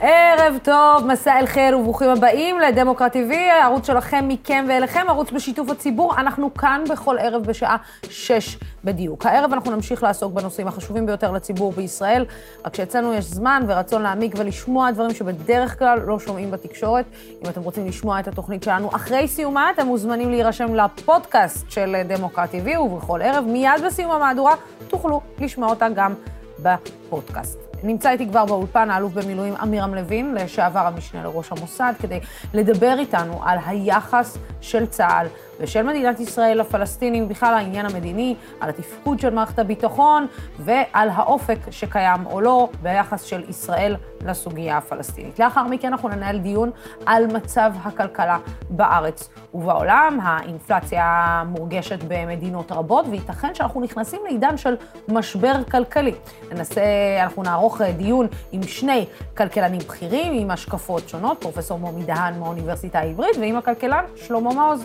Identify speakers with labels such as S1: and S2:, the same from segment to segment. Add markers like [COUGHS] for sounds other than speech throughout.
S1: ערב טוב, מסע אל חיל וברוכים הבאים לדמוקרט TV, הערוץ שלכם, מכם ואליכם, ערוץ בשיתוף הציבור. אנחנו כאן בכל ערב בשעה שש בדיוק. הערב אנחנו נמשיך לעסוק בנושאים החשובים ביותר לציבור בישראל, רק שאצלנו יש זמן ורצון להעמיק ולשמוע דברים שבדרך כלל לא שומעים בתקשורת. אם אתם רוצים לשמוע את התוכנית שלנו אחרי סיומה, אתם מוזמנים להירשם לפודקאסט של דמוקרט TV, ובכל ערב, מיד בסיום המהדורה, תוכלו לשמוע אותה גם בפודקאסט. נמצא איתי כבר באולפן האלוף במילואים עמירם לוין, לשעבר המשנה לראש המוסד, כדי לדבר איתנו על היחס של צה"ל ושל מדינת ישראל לפלסטינים, בכלל העניין המדיני, על התפקוד של מערכת הביטחון ועל האופק שקיים או לא ביחס של ישראל לסוגיה הפלסטינית. לאחר מכן אנחנו ננהל דיון על מצב הכלכלה בארץ ובעולם. האינפלציה מורגשת במדינות רבות, וייתכן שאנחנו נכנסים לעידן של משבר כלכלי. ננסה, אנחנו נערוך דיון עם שני כלכלנים בכירים, עם השקפות שונות, פרופ' מומי דהן מהאוניברסיטה העברית, ועם הכלכלן שלמה מעוז.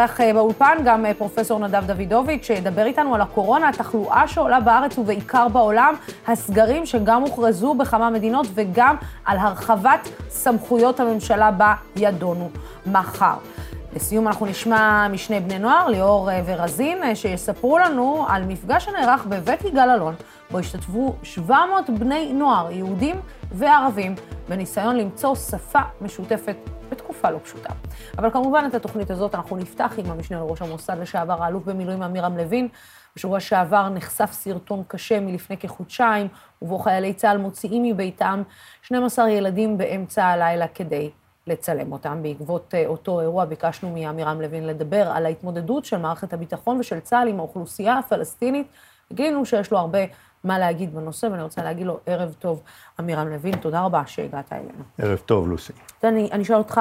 S1: התארח אה, באולפן גם אה, פרופ' נדב דוידוביץ', שידבר איתנו על הקורונה, התחלואה שעולה בארץ ובעיקר בעולם, הסגרים שגם הוכרזו בכמה מדינות, וגם על הרחבת סמכויות הממשלה בה ידונו מחר. לסיום אנחנו נשמע משני בני נוער, ליאור אה, ורזין, שיספרו לנו על מפגש שנערך בבית יגאל אלון, בו השתתפו 700 בני נוער, יהודים וערבים, בניסיון למצוא שפה משותפת בתקופה לא פשוטה. אבל כמובן את התוכנית הזאת אנחנו נפתח עם המשנה לראש המוסד לשעבר, האלוף במילואים עמירם לוין. בשבוע שעבר נחשף סרטון קשה מלפני כחודשיים, ובו חיילי צה"ל מוציאים מביתם 12 ילדים באמצע הלילה כדי לצלם אותם. בעקבות אה, אותו אירוע ביקשנו מעמירם לוין לדבר על ההתמודדות של מערכת הביטחון ושל צה"ל עם האוכלוסייה הפלסטינית. גילינו שיש לו הרבה מה להגיד בנושא, ואני רוצה להגיד לו ערב טוב, עמירם לוין, תודה רבה שהגעת אלינו.
S2: ערב טוב, לוסי.
S1: אני, אני אשאל אותך,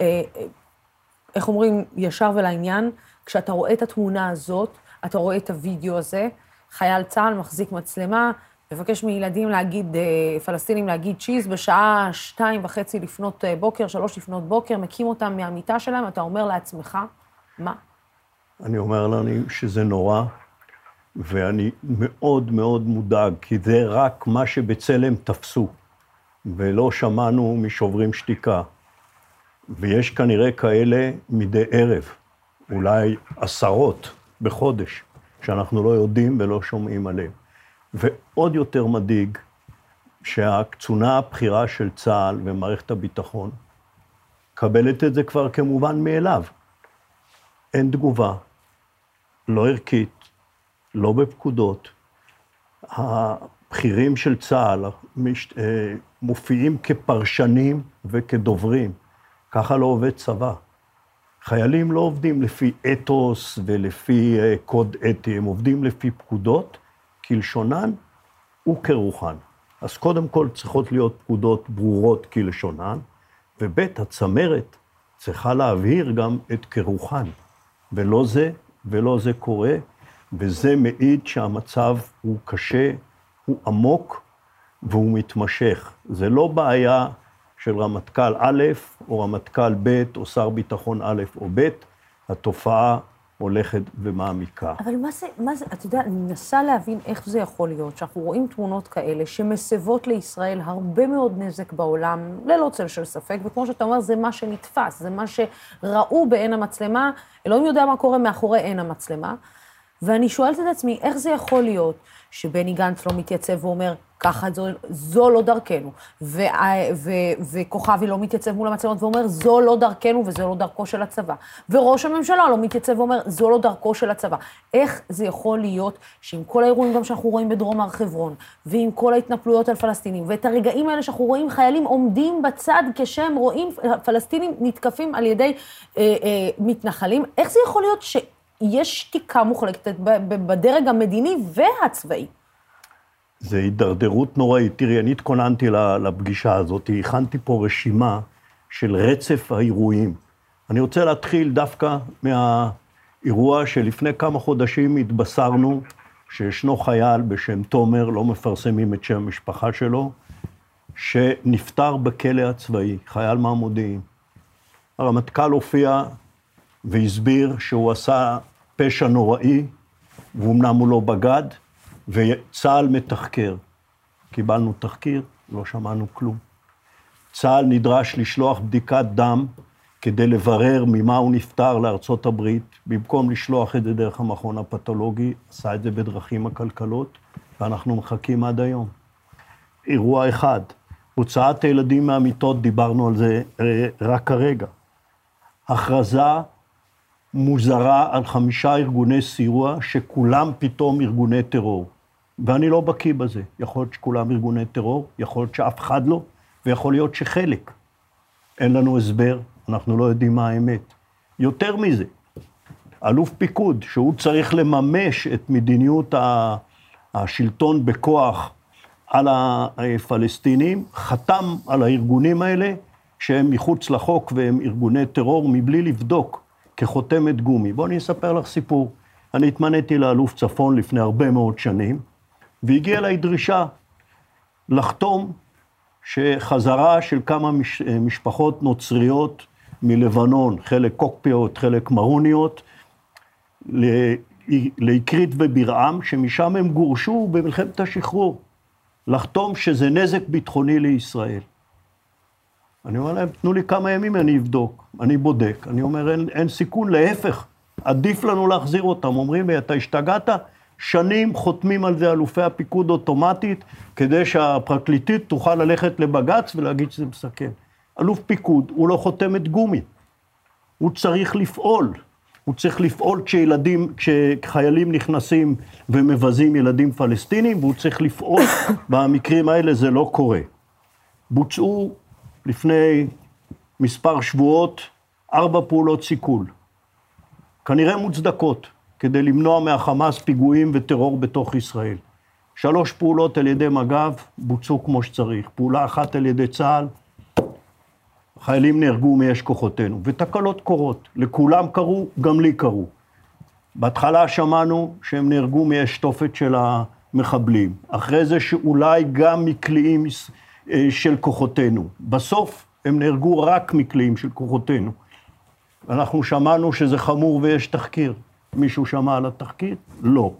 S1: אה, איך אומרים, ישר ולעניין, כשאתה רואה את התמונה הזאת, אתה רואה את הוידאו הזה, חייל צה"ל מחזיק מצלמה, מבקש מילדים להגיד, אה, פלסטינים להגיד צ'יז בשעה שתיים וחצי לפנות אה, בוקר, שלוש לפנות בוקר, מקים אותם מהמיטה שלהם, אתה אומר לעצמך, מה?
S2: אני אומר לנו שזה נורא, ואני מאוד מאוד מודאג, כי זה רק מה שבצלם תפסו, ולא שמענו משוברים שתיקה. ויש כנראה כאלה מדי ערב, אולי עשרות בחודש, שאנחנו לא יודעים ולא שומעים עליהם. ועוד יותר מדאיג, שהקצונה הבכירה של צה"ל ומערכת הביטחון מקבלת את זה כבר כמובן מאליו. אין תגובה, לא ערכית, לא בפקודות. הבכירים של צה"ל מש, אה, מופיעים כפרשנים וכדוברים. ככה לא עובד צבא. חיילים לא עובדים לפי אתוס ולפי אה, קוד אתי, הם עובדים לפי פקודות, כלשונן וכרוחן. אז קודם כל צריכות להיות פקודות ברורות כלשונן, וב' הצמרת צריכה להבהיר גם את כרוחן. ולא זה, ולא זה קורה, וזה מעיד שהמצב הוא קשה, הוא עמוק והוא מתמשך. זה לא בעיה של רמטכ"ל א', או רמטכ"ל ב', או שר ביטחון א' או ב', התופעה הולכת ומעמיקה.
S1: אבל מה זה, מה זה, אתה יודע, אני מנסה להבין איך זה יכול להיות, שאנחנו רואים תמונות כאלה שמסבות לישראל הרבה מאוד נזק בעולם, ללא צל של ספק, וכמו שאתה אומר, זה מה שנתפס, זה מה שראו בעין המצלמה, אלוהים יודע מה קורה מאחורי עין המצלמה. ואני שואלת את עצמי, איך זה יכול להיות שבני גנץ לא מתייצב ואומר, ככה זו, זו לא דרכנו, ו, ו, וכוכבי לא מתייצב מול המצלמות ואומר, זו לא דרכנו וזו לא דרכו של הצבא, וראש הממשלה לא מתייצב ואומר, זו לא דרכו של הצבא. איך זה יכול להיות שעם כל האירועים גם שאנחנו רואים בדרום הר חברון, ועם כל ההתנפלויות על פלסטינים, ואת הרגעים האלה שאנחנו רואים חיילים עומדים בצד כשהם רואים פלסטינים נתקפים על ידי אה, אה, מתנחלים, איך זה יכול להיות ש... יש שתיקה מוחלטת בדרג המדיני והצבאי.
S2: זה הידרדרות נוראית. תראי, אני התכוננתי לפגישה הזאת, הכנתי פה רשימה של רצף האירועים. אני רוצה להתחיל דווקא מהאירוע שלפני כמה חודשים התבשרנו שישנו חייל בשם תומר, לא מפרסמים את שם המשפחה שלו, שנפטר בכלא הצבאי, חייל מהמודיעין. הרמטכ"ל הופיע והסביר שהוא עשה פשע נוראי, ואומנם הוא לא בגד, וצה"ל מתחקר. קיבלנו תחקיר, לא שמענו כלום. צה"ל נדרש לשלוח בדיקת דם כדי לברר ממה הוא נפטר לארצות הברית, במקום לשלוח את זה דרך המכון הפתולוגי, עשה את זה בדרכים עקלקלות, ואנחנו מחכים עד היום. אירוע אחד, הוצאת הילדים מהמיטות, דיברנו על זה אה, רק כרגע. הכרזה מוזרה על חמישה ארגוני סיוע, שכולם פתאום ארגוני טרור. ואני לא בקיא בזה. יכול להיות שכולם ארגוני טרור, יכול להיות שאף אחד לא, ויכול להיות שחלק. אין לנו הסבר, אנחנו לא יודעים מה האמת. יותר מזה, אלוף פיקוד, שהוא צריך לממש את מדיניות השלטון בכוח על הפלסטינים, חתם על הארגונים האלה שהם מחוץ לחוק והם ארגוני טרור מבלי לבדוק כחותמת גומי. בואו אני אספר לך סיפור. אני התמניתי לאלוף צפון לפני הרבה מאוד שנים, והגיעה אליי דרישה לחתום שחזרה של כמה מש, משפחות נוצריות מלבנון, חלק קוקפיות, חלק מרוניות, לאקרית וברעם, שמשם הם גורשו במלחמת השחרור. לחתום שזה נזק ביטחוני לישראל. אני אומר להם, תנו לי כמה ימים, אני אבדוק. אני בודק. אני אומר, אין, אין סיכון, להפך, עדיף לנו להחזיר אותם. אומרים לי, אתה השתגעת? שנים חותמים על זה אלופי הפיקוד אוטומטית, כדי שהפרקליטית תוכל ללכת לבג"ץ ולהגיד שזה מסכן. אלוף פיקוד הוא לא חותמת גומי. הוא צריך לפעול. הוא צריך לפעול כשילדים, כשחיילים נכנסים ומבזים ילדים פלסטינים, והוא צריך לפעול, [COUGHS] במקרים האלה זה לא קורה. בוצעו לפני מספר שבועות ארבע פעולות סיכול, כנראה מוצדקות, כדי למנוע מהחמאס פיגועים וטרור בתוך ישראל. שלוש פעולות על ידי מג"ב בוצעו כמו שצריך, פעולה אחת על ידי צה"ל, חיילים נהרגו מאש כוחותינו, ותקלות קורות, לכולם קרו, גם לי קרו. בהתחלה שמענו שהם נהרגו מאש תופת של המחבלים, אחרי זה שאולי גם מקליעים אה, של כוחותינו. בסוף הם נהרגו רק מקליעים של כוחותינו. אנחנו שמענו שזה חמור ויש תחקיר. מישהו שמע על התחקיר? לא.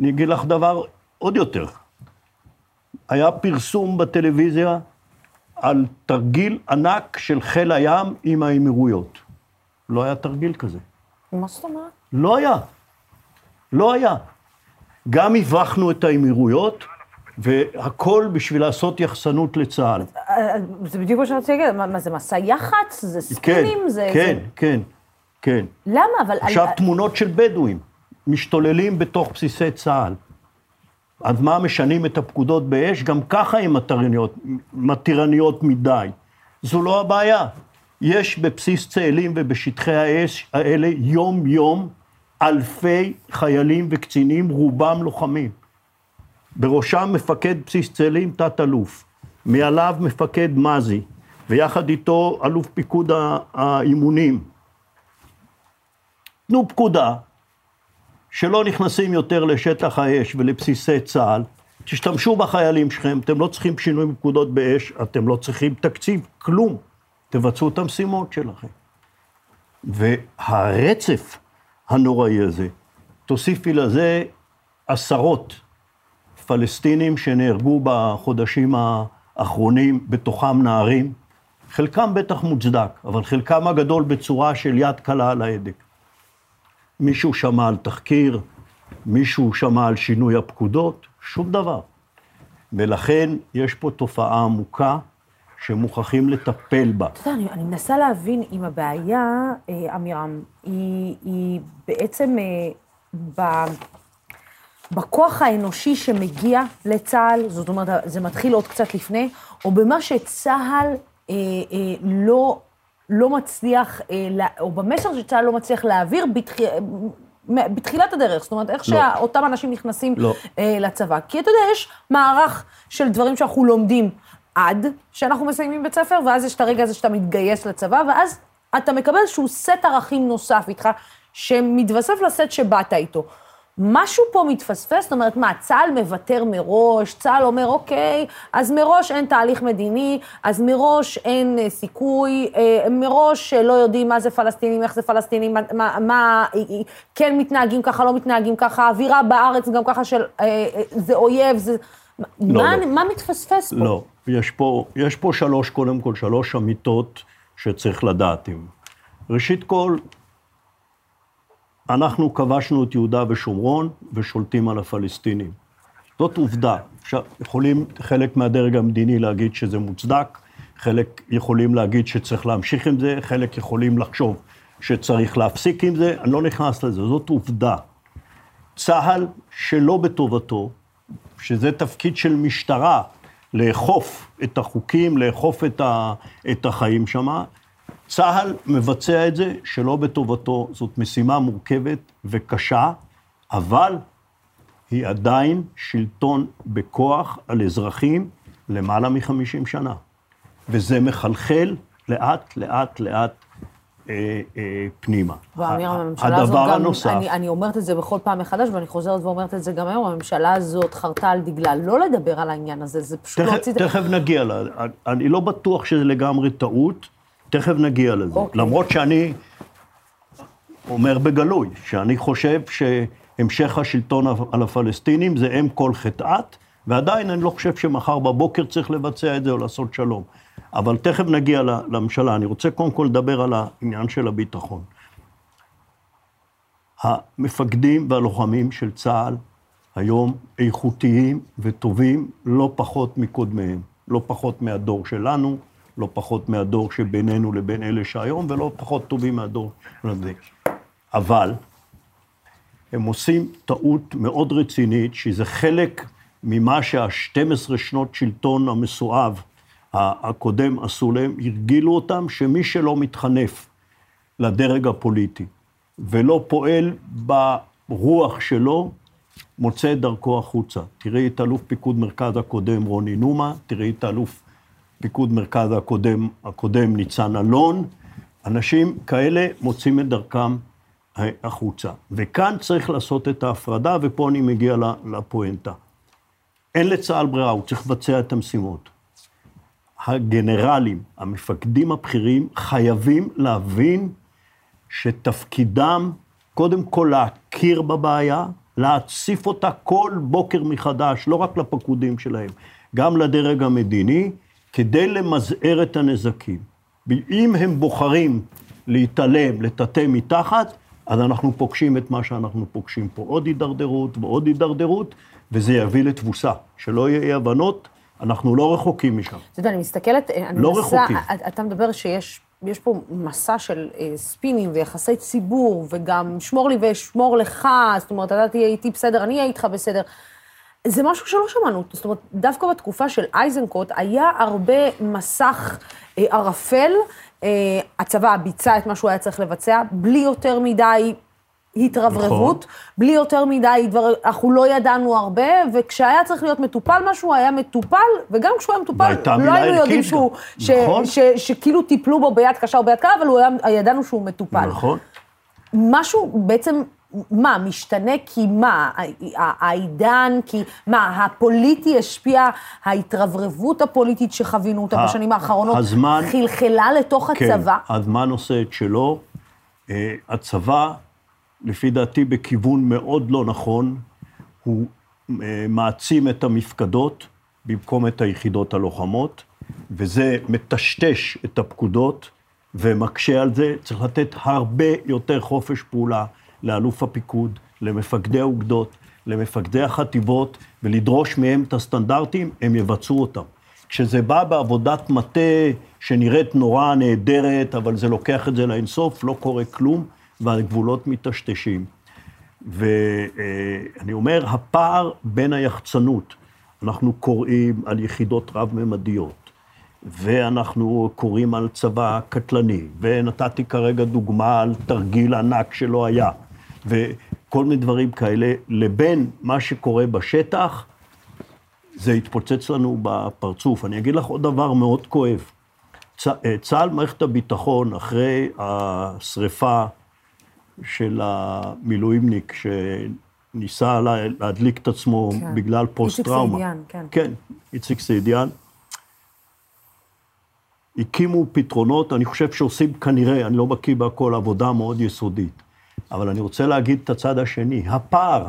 S2: אני אגיד לך דבר עוד יותר. היה פרסום בטלוויזיה על תרגיל ענק של חיל הים עם האמירויות. לא היה תרגיל כזה.
S1: מה זאת אומרת?
S2: לא היה. לא היה. גם הבכנו את האמירויות, והכל בשביל לעשות יחסנות לצה"ל.
S1: זה בדיוק מה שרציתי להגיד, מה זה מסע יח"צ? זה ספינים?
S2: כן,
S1: זה,
S2: כן,
S1: זה...
S2: כן, כן.
S1: למה? אבל...
S2: עכשיו, תמונות של בדואים משתוללים בתוך בסיסי צה"ל. אז מה משנים את הפקודות באש? גם ככה הן מתירניות מדי. זו לא הבעיה. יש בבסיס צאלים ובשטחי האש האלה יום-יום אלפי חיילים וקצינים, רובם לוחמים. בראשם מפקד בסיס צאלים, תת-אלוף. מעליו מפקד מזי, ויחד איתו אלוף פיקוד האימונים. תנו פקודה, שלא נכנסים יותר לשטח האש ולבסיסי צה"ל, תשתמשו בחיילים שלכם, אתם לא צריכים שינוי פקודות באש, אתם לא צריכים תקציב, כלום. תבצעו את המשימות שלכם. והרצף הנוראי הזה, תוסיפי לזה עשרות פלסטינים שנהרגו בחודשים האחרונים, בתוכם נערים, חלקם בטח מוצדק, אבל חלקם הגדול בצורה של יד קלה על ההדק. מישהו שמע על תחקיר, מישהו שמע על שינוי הפקודות, שום דבר. ולכן יש פה תופעה עמוקה שמוכרחים לטפל בה.
S1: אתה יודע, אני, אני מנסה להבין אם הבעיה, אה, היא, היא בעצם אה, ב, בכוח האנושי שמגיע לצה"ל, זאת אומרת, זה מתחיל עוד קצת לפני, או במה שצה"ל אה, אה, לא לא מצליח, אה, או במסר שצה"ל לא מצליח להעביר בתח... בתחילת הדרך, זאת אומרת, איך לא. שאותם אנשים נכנסים לא. אה, לצבא. כי אתה יודע, יש מערך של דברים שאנחנו לומדים עד שאנחנו מסיימים בית ספר, ואז יש את הרגע הזה שאתה מתגייס לצבא, ואז אתה מקבל איזשהו סט ערכים נוסף איתך, שמתווסף לסט שבאת איתו. משהו פה מתפספס, זאת אומרת, מה, צה"ל מוותר מראש, צה"ל אומר, אוקיי, אז מראש אין תהליך מדיני, אז מראש אין אה, סיכוי, אה, מראש לא יודעים מה זה פלסטינים, איך זה פלסטינים, מה, מה, מה אה, אה, כן מתנהגים ככה, לא מתנהגים ככה, האווירה בארץ גם ככה של אה, אה, זה אויב, זה... לא, מה, לא. מה מתפספס פה?
S2: לא, יש פה, יש פה שלוש, קודם כל, שלוש אמיתות שצריך לדעת. עם. ראשית כל, אנחנו כבשנו את יהודה ושומרון ושולטים על הפלסטינים. זאת עובדה. עכשיו, יכולים חלק מהדרג המדיני להגיד שזה מוצדק, חלק יכולים להגיד שצריך להמשיך עם זה, חלק יכולים לחשוב שצריך להפסיק עם זה, אני לא נכנס לזה, זאת עובדה. צה"ל שלא בטובתו, שזה תפקיד של משטרה, לאכוף את החוקים, לאכוף את, ה, את החיים שם, צה"ל מבצע את זה שלא בטובתו, זאת משימה מורכבת וקשה, אבל היא עדיין שלטון בכוח על אזרחים למעלה מחמישים שנה. וזה מחלחל לאט, לאט, לאט אה, אה, פנימה.
S1: ואמיר, הממשלה הזאת גם, הנוסף, אני, אני אומרת את זה בכל פעם מחדש, ואני חוזרת ואומרת את זה גם היום, הממשלה הזאת חרתה על דגלה לא לדבר על העניין הזה, זה פשוט
S2: תכף,
S1: להוציא...
S2: תכף נגיע לה. אני לא בטוח שזה לגמרי טעות, תכף נגיע לזה. אוקיי. למרות שאני אומר בגלוי, שאני חושב שהמשך השלטון על הפלסטינים זה אם כל חטאת, ועדיין אני לא חושב שמחר בבוקר צריך לבצע את זה או לעשות שלום. אבל תכף נגיע לממשלה. אני רוצה קודם כל לדבר על העניין של הביטחון. המפקדים והלוחמים של צה"ל היום איכותיים וטובים לא פחות מקודמיהם, לא פחות מהדור שלנו, לא פחות מהדור שבינינו לבין אלה שהיום, ולא פחות טובים מהדור הזה. אבל הם עושים טעות מאוד רצינית, שזה חלק ממה שה-12 שנות שלטון המסואב הקודם עשו להם, הרגילו אותם שמי שלא מתחנף לדרג הפוליטי ולא פועל ברוח שלו, מוצא את דרכו החוצה. תראי את אלוף פיקוד מרכז הקודם רוני נומה, תראי את אלוף פיקוד מרכז הקודם, הקודם ניצן אלון, אנשים כאלה מוצאים את דרכם החוצה. וכאן צריך לעשות את ההפרדה, ופה אני מגיע לפואנטה. אין לצה"ל ברירה, הוא צריך לבצע את המשימות. הגנרלים, המפקדים הבכירים, חייבים להבין שתפקידם, קודם כל להכיר בבעיה, להציף אותה כל בוקר מחדש, לא רק לפקודים שלהם, גם לדרג המדיני, כדי למזער את הנזקים. אם הם בוחרים להתעלם, לטאטא מתחת, אז אנחנו פוגשים את מה שאנחנו פוגשים פה, עוד הידרדרות ועוד הידרדרות, וזה יביא לתבוסה. שלא יהיה אי-הבנות, אנחנו לא רחוקים משם.
S1: אתה יודע, אני מסתכלת, אני
S2: לא מנסה, רחוקים.
S1: אתה מדבר שיש יש פה מסע של אה, ספינים ויחסי ציבור, וגם שמור לי ואשמור לך, זאת אומרת, אתה תהיה איתי בסדר, אני אהיה איתך בסדר. זה משהו שלא שמענו, זאת אומרת, דווקא בתקופה של אייזנקוט היה הרבה מסך אה, ערפל, אה, הצבא ביצע את מה שהוא היה צריך לבצע, בלי יותר מדי התרברבות, נכון. בלי יותר מדי דבר, אנחנו לא ידענו הרבה, וכשהיה צריך להיות מטופל משהו, היה מטופל, וגם כשהוא היה מטופל, לא היינו יודעים שהוא, ש, נכון. ש, ש, שכאילו טיפלו בו ביד קשה או ביד קרה, אבל היה, ידענו שהוא מטופל.
S2: נכון.
S1: משהו בעצם מה, משתנה כי מה, העידן, כי מה, הפוליטי השפיע, ההתרברבות הפוליטית שחווינו אותה בשנים האחרונות, הזמן, חלחלה לתוך כן, הצבא?
S2: כן, הזמן עושה את שלו. אה, הצבא, לפי דעתי, בכיוון מאוד לא נכון, הוא אה, מעצים את המפקדות במקום את היחידות הלוחמות, וזה מטשטש את הפקודות ומקשה על זה. צריך לתת הרבה יותר חופש פעולה. לאלוף הפיקוד, למפקדי האוגדות, למפקדי החטיבות, ולדרוש מהם את הסטנדרטים, הם יבצעו אותם. כשזה בא בעבודת מטה שנראית נורא נהדרת, אבל זה לוקח את זה לאינסוף, לא קורה כלום, והגבולות מטשטשים. ואני אומר, הפער בין היחצנות, אנחנו קוראים על יחידות רב-ממדיות, ואנחנו קוראים על צבא קטלני, ונתתי כרגע דוגמה על תרגיל ענק שלא היה. וכל מיני דברים כאלה, לבין מה שקורה בשטח, זה התפוצץ לנו בפרצוף. אני אגיד לך עוד דבר מאוד כואב. צ... אה, צה"ל, מערכת הביטחון, אחרי השריפה של המילואימניק, שניסה לה... להדליק את עצמו כן. בגלל פוסט-טראומה. איציק סעידיאן, כן. כן, איציק סעידיאן. הקימו פתרונות, אני חושב שעושים כנראה, אני לא בקיא בהכל, עבודה מאוד יסודית. אבל אני רוצה להגיד את הצד השני, הפער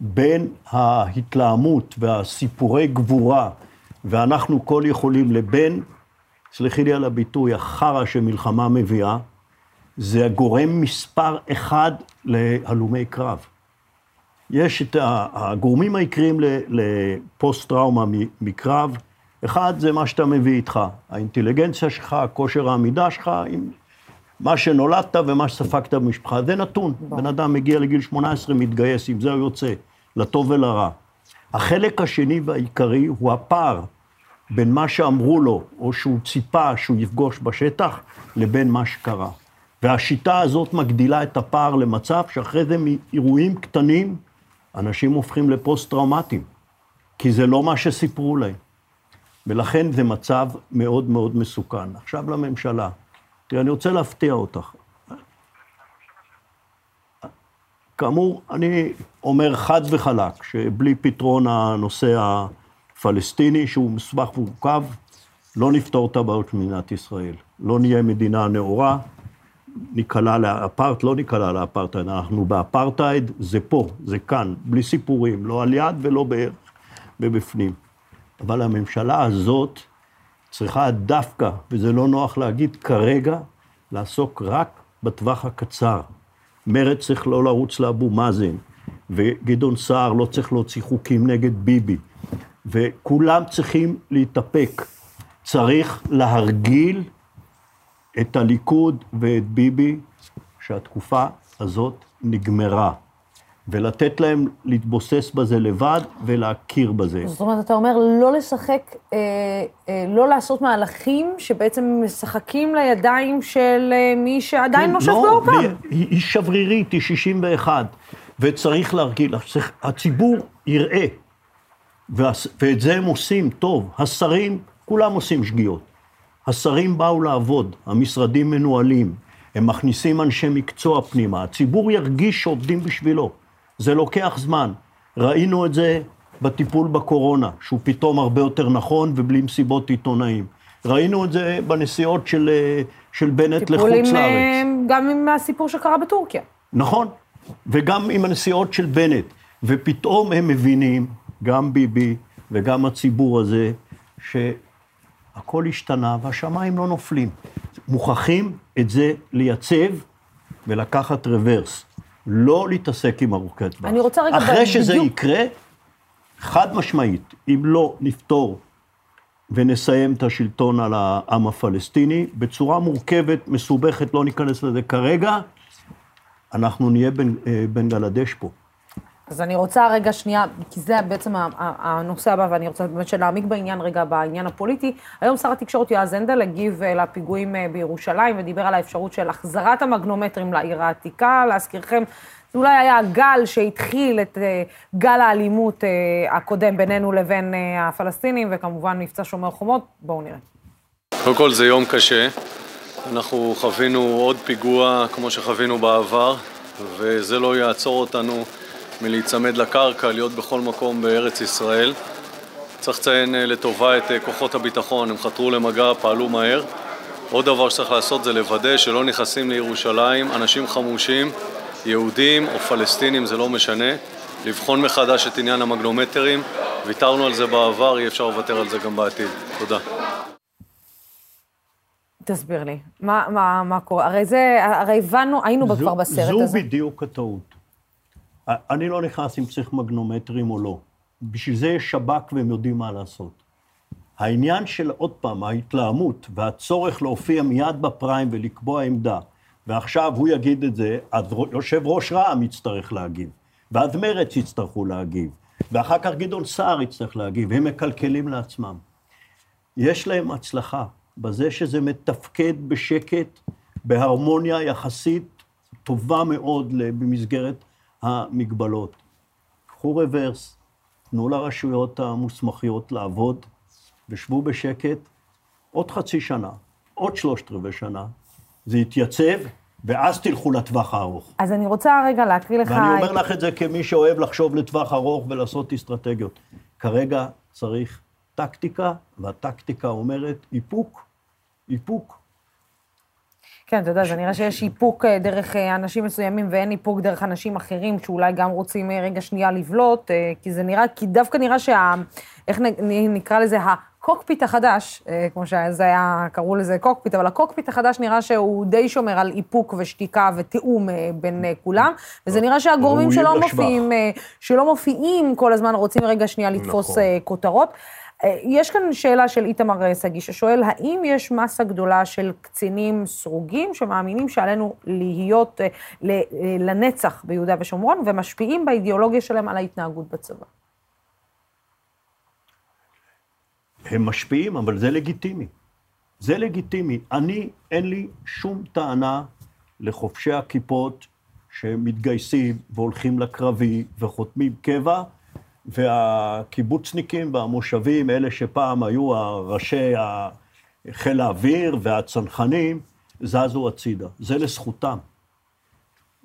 S2: בין ההתלהמות והסיפורי גבורה, ואנחנו כל יכולים, לבין, סלחי לי על הביטוי, החרא שמלחמה מביאה, זה הגורם מספר אחד להלומי קרב. יש את הגורמים העיקריים לפוסט-טראומה מקרב, אחד זה מה שאתה מביא איתך, האינטליגנציה שלך, כושר העמידה שלך, עם מה שנולדת ומה שספגת במשפחה, זה נתון. בן אדם מגיע לגיל 18, מתגייס, עם זה הוא יוצא, לטוב ולרע. החלק השני והעיקרי הוא הפער בין מה שאמרו לו, או שהוא ציפה שהוא יפגוש בשטח, לבין מה שקרה. והשיטה הזאת מגדילה את הפער למצב שאחרי זה מאירועים קטנים, אנשים הופכים לפוסט-טראומטיים, כי זה לא מה שסיפרו להם. ולכן זה מצב מאוד מאוד מסוכן. עכשיו לממשלה. תראה, אני רוצה להפתיע אותך. כאמור, אני אומר חד וחלק, שבלי פתרון הנושא הפלסטיני, שהוא מסובך ומורכב, לא נפתור את הבעיות של מדינת ישראל. לא נהיה מדינה נאורה, ניקלע לאפרט, לא ניקלע לאפרטהייד, אנחנו באפרטהייד, זה פה, זה כאן, בלי סיפורים, לא על יד ולא בערך ובפנים. אבל הממשלה הזאת צריכה דווקא, וזה לא נוח להגיד כרגע, לעסוק רק בטווח הקצר. מרצ צריך לא לרוץ לאבו מאזן, וגדעון סער לא צריך להוציא חוקים נגד ביבי, וכולם צריכים להתאפק. צריך להרגיל את הליכוד ואת ביבי שהתקופה הזאת נגמרה. ולתת להם להתבוסס בזה לבד ולהכיר בזה.
S1: זאת אומרת, אתה אומר לא לשחק, אה, אה, לא לעשות מהלכים שבעצם משחקים לידיים של אה, מי שעדיין נושף לא, באופן.
S2: היא, היא שברירית, היא 61, וצריך להרגיל, הציבור יראה, ואת זה הם עושים טוב. השרים, כולם עושים שגיאות. השרים באו לעבוד, המשרדים מנוהלים, הם מכניסים אנשי מקצוע פנימה, הציבור ירגיש שעובדים בשבילו. זה לוקח זמן. ראינו את זה בטיפול בקורונה, שהוא פתאום הרבה יותר נכון ובלי מסיבות עיתונאים. ראינו את זה בנסיעות של, של בנט לחוץ עם, לארץ.
S1: אה, גם עם הסיפור שקרה בטורקיה.
S2: נכון, וגם עם הנסיעות של בנט. ופתאום הם מבינים, גם ביבי וגם הציבור הזה, שהכל השתנה והשמיים לא נופלים. מוכרחים את זה לייצב ולקחת רוורס. לא להתעסק עם ארוכי טווח.
S1: אני רוצה רגע...
S2: אחרי שזה בדיוק... יקרה, חד משמעית, אם לא נפתור ונסיים את השלטון על העם הפלסטיני, בצורה מורכבת, מסובכת, לא ניכנס לזה כרגע, אנחנו נהיה אה, בנגלדש פה.
S1: אז אני רוצה רגע שנייה, כי זה בעצם הנושא הבא, ואני רוצה באמת להעמיק בעניין רגע, בעניין הפוליטי. היום שר התקשורת יועז הנדל הגיב אה, לפיגועים אה, בירושלים ודיבר על האפשרות של החזרת המגנומטרים לעיר העתיקה. להזכירכם, זה אולי היה הגל שהתחיל את אה, גל האלימות הקודם בינינו לבין הפלסטינים, וכמובן מבצע שומר חומות. בואו נראה.
S3: קודם כל זה יום קשה. אנחנו חווינו עוד פיגוע כמו שחווינו בעבר, וזה לא יעצור אותנו. מלהיצמד לקרקע, להיות בכל מקום בארץ ישראל. צריך לציין אה, לטובה את אה, כוחות הביטחון, הם חתרו למגע, פעלו מהר. עוד דבר שצריך לעשות זה לוודא שלא נכנסים לירושלים אנשים חמושים, יהודים או פלסטינים, זה לא משנה, לבחון מחדש את עניין המגנומטרים. ויתרנו על זה בעבר, אי אפשר לוותר על זה גם בעתיד. תודה.
S1: תסביר לי, מה, מה, מה קורה? הרי זה, הרי הבנו, היינו זו, כבר בסרט
S2: זו
S1: הזה.
S2: זו בדיוק הטעות. אני לא נכנס אם צריך מגנומטרים או לא. בשביל זה יש שב"כ והם יודעים מה לעשות. העניין של, עוד פעם, ההתלהמות והצורך להופיע מיד בפריים ולקבוע עמדה, ועכשיו הוא יגיד את זה, אז יושב ראש רע"מ יצטרך להגיב, ואז מרצ יצטרכו להגיב, ואחר כך גדעון סער יצטרך להגיב, הם מקלקלים לעצמם. יש להם הצלחה בזה שזה מתפקד בשקט, בהרמוניה יחסית טובה מאוד במסגרת המגבלות. קחו רוורס, תנו לרשויות המוסמכיות לעבוד, ושבו בשקט עוד חצי שנה, עוד שלושת רבעי שנה, זה יתייצב, ואז תלכו לטווח הארוך.
S1: אז אני רוצה רגע להקריא לך...
S2: ואני אומר לך את זה כמי שאוהב לחשוב לטווח ארוך ולעשות אסטרטגיות. כרגע צריך טקטיקה, והטקטיקה אומרת איפוק, איפוק.
S1: כן, אתה יודע, זה נראה שיש איפוק אה, דרך אה, אנשים מסוימים ואין איפוק דרך אנשים אחרים, שאולי גם רוצים אה, רגע שנייה לבלוט, כי זה נראה, כי דווקא נראה שה... איך נקרא לזה? הקוקפיט החדש, כמו שזה היה, קראו לזה קוקפיט, אבל הקוקפיט החדש נראה שהוא די שומר על איפוק ושתיקה ותיאום בין כולם, וזה נראה שהגורמים שלא מופיעים, שלא מופיעים כל הזמן רוצים רגע שנייה לתפוס נכון. כותרות. אה, יש כאן שאלה של איתמר שגיא, ששואל, האם יש מסה גדולה של קצינים סרוגים שמאמינים שעלינו להיות אה, אה, לנצח ביהודה ושומרון, ומשפיעים באידיאולוגיה שלהם על ההתנהגות בצבא?
S2: הם משפיעים, אבל זה לגיטימי. זה לגיטימי. אני, אין לי שום טענה לחובשי הכיפות שמתגייסים והולכים לקרבי וחותמים קבע, והקיבוצניקים והמושבים, אלה שפעם היו ראשי חיל האוויר והצנחנים, זזו הצידה. זה לזכותם.